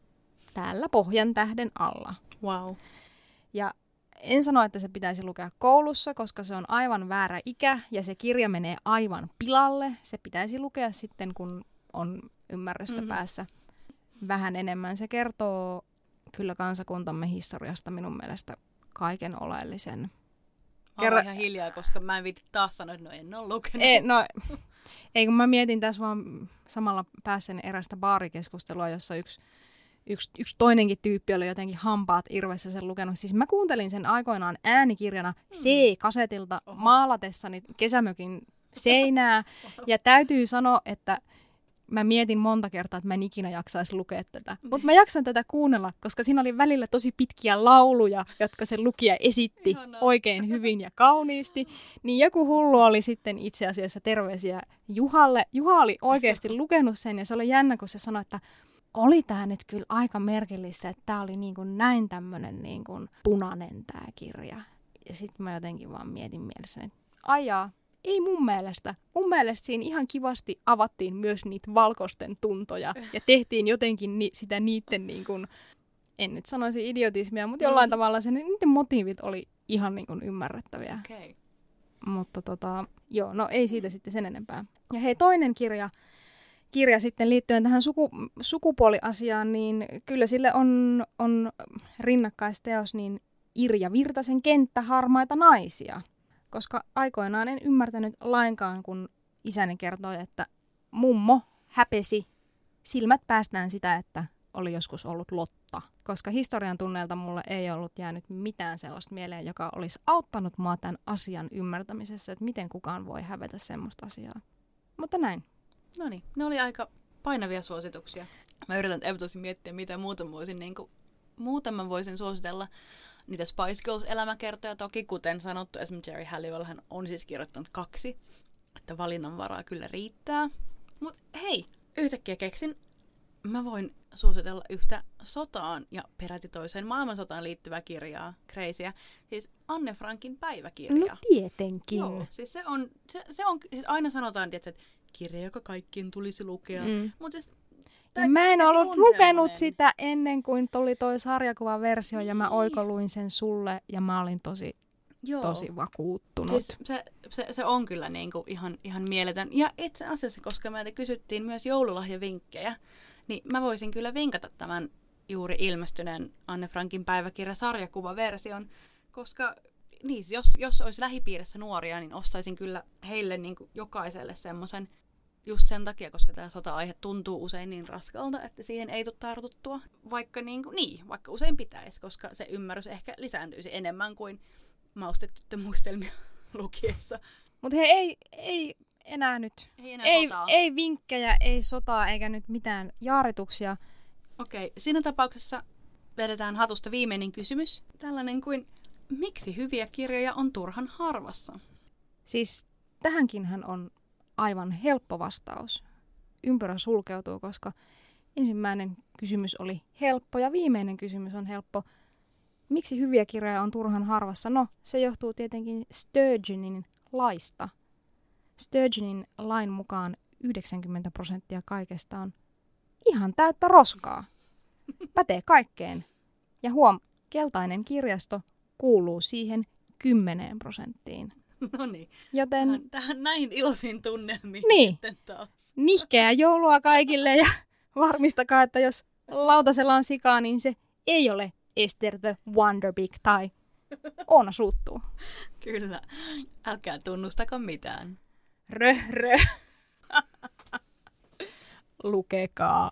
B: täällä Pohjan tähden alla.
A: Wow.
B: Ja en sano, että se pitäisi lukea koulussa, koska se on aivan väärä ikä ja se kirja menee aivan pilalle. Se pitäisi lukea sitten, kun on ymmärrystä mm-hmm. päässä vähän enemmän. Se kertoo kyllä kansakuntamme historiasta minun mielestä kaiken oleellisen. Mä
A: Kerro... ihan hiljaa, koska mä en viitti taas sanoa, että no en ole lukenut.
B: Ei, no, ei kun mä mietin tässä vaan samalla päässäni erästä baarikeskustelua, jossa yksi yksi, yksi toinenkin tyyppi oli jotenkin hampaat irvessä sen lukenut. Siis mä kuuntelin sen aikoinaan äänikirjana mm. C-kasetilta Oho. maalatessani kesämökin seinää. Ja täytyy sanoa, että mä mietin monta kertaa, että mä en ikinä jaksaisi lukea tätä. Mutta mä jaksan tätä kuunnella, koska siinä oli välillä tosi pitkiä lauluja, jotka se lukija esitti Ihanaa. oikein hyvin ja kauniisti. Niin joku hullu oli sitten itse asiassa terveisiä Juhalle. Juha oli oikeasti lukenut sen ja se oli jännä, kun se sanoi, että oli tämä nyt kyllä aika merkillistä, että tämä oli niin kuin näin tämmöinen niin kuin punainen tämä kirja. Ja sitten mä jotenkin vaan mietin mielessäni, että ajaa. Ei mun mielestä. Mun mielestä siinä ihan kivasti avattiin myös niitä valkoisten tuntoja ja tehtiin jotenkin ni- sitä niiden niin kuin, en nyt sanoisi idiotismia, mutta jollain mm. tavalla se, niiden motiivit oli ihan niin kuin ymmärrettäviä.
A: Okay.
B: Mutta tota, joo, no ei siitä sitten sen enempää. Ja hei, toinen kirja, kirja sitten liittyen tähän suku, sukupuoliasiaan, niin kyllä sille on, on rinnakkaisteos niin Irja Virtasen Kenttä harmaita naisia. Koska aikoinaan en ymmärtänyt lainkaan, kun isäni kertoi, että mummo häpesi silmät päästään sitä, että oli joskus ollut Lotta. Koska historian tunneilta mulle ei ollut jäänyt mitään sellaista mieleen, joka olisi auttanut mua tämän asian ymmärtämisessä, että miten kukaan voi hävetä semmoista asiaa. Mutta näin.
A: No niin, ne oli aika painavia suosituksia. Mä yritän epätosi miettiä, mitä muuta voisin, niin kuin, muuta mä voisin suositella. Niitä Spice Girls-elämäkertoja toki, kuten sanottu, esimerkiksi Jerry Halliwell hän on siis kirjoittanut kaksi, että valinnanvaraa kyllä riittää. Mutta hei, yhtäkkiä keksin, mä voin suositella yhtä sotaan ja peräti toiseen maailmansotaan liittyvää kirjaa, Crazyä. Siis Anne Frankin päiväkirja.
B: No tietenkin.
A: Joo, siis se on, se, se on siis aina sanotaan, tietysti, että kirja, joka kaikkien tulisi lukea. Mm. Mutta siis,
B: ja mä en ollut lukenut sitä ennen kuin tuli toi sarjakuvaversio niin. ja mä niin. oikoluin sen sulle ja mä olin tosi, Joo. tosi vakuuttunut.
A: Siis se, se, se, on kyllä niinku ihan, ihan mieletön. Ja itse asiassa, koska meiltä kysyttiin myös joululahjavinkkejä, niin mä voisin kyllä vinkata tämän juuri ilmestyneen Anne Frankin päiväkirja sarjakuvaversion, koska niin, jos, jos olisi lähipiirissä nuoria, niin ostaisin kyllä heille niin kuin jokaiselle semmoisen just sen takia, koska tämä sota-aihe tuntuu usein niin raskalta, että siihen ei tule tartuttua, vaikka, niin, kuin, niin, vaikka usein pitäisi, koska se ymmärrys ehkä lisääntyisi enemmän kuin maustettuiden muistelmia lukiessa.
B: Mutta hei, ei, ei enää nyt.
A: Ei, enää
B: ei,
A: sotaa.
B: ei vinkkejä, ei sotaa eikä nyt mitään jaarituksia.
A: Okei, siinä tapauksessa vedetään hatusta viimeinen kysymys. Tällainen kuin, miksi hyviä kirjoja on turhan harvassa?
B: Siis tähänkinhän on aivan helppo vastaus. Ympyrä sulkeutuu, koska ensimmäinen kysymys oli helppo ja viimeinen kysymys on helppo. Miksi hyviä kirjoja on turhan harvassa? No, se johtuu tietenkin Sturgeonin laista. Sturgeonin lain mukaan 90 prosenttia kaikesta on ihan täyttä roskaa. Pätee kaikkeen. Ja huom, keltainen kirjasto kuuluu siihen 10 prosenttiin.
A: No niin.
B: Joten...
A: Tähän, tähän näihin iloisiin tunnelmiin
B: niin.
A: taas.
B: Nihkeä joulua kaikille ja varmistakaa, että jos lautasella on sikaa, niin se ei ole Esther the Wonderbig tai Oona suuttuu.
A: Kyllä. Älkää tunnustako mitään.
B: Rö, rö. Lukekaa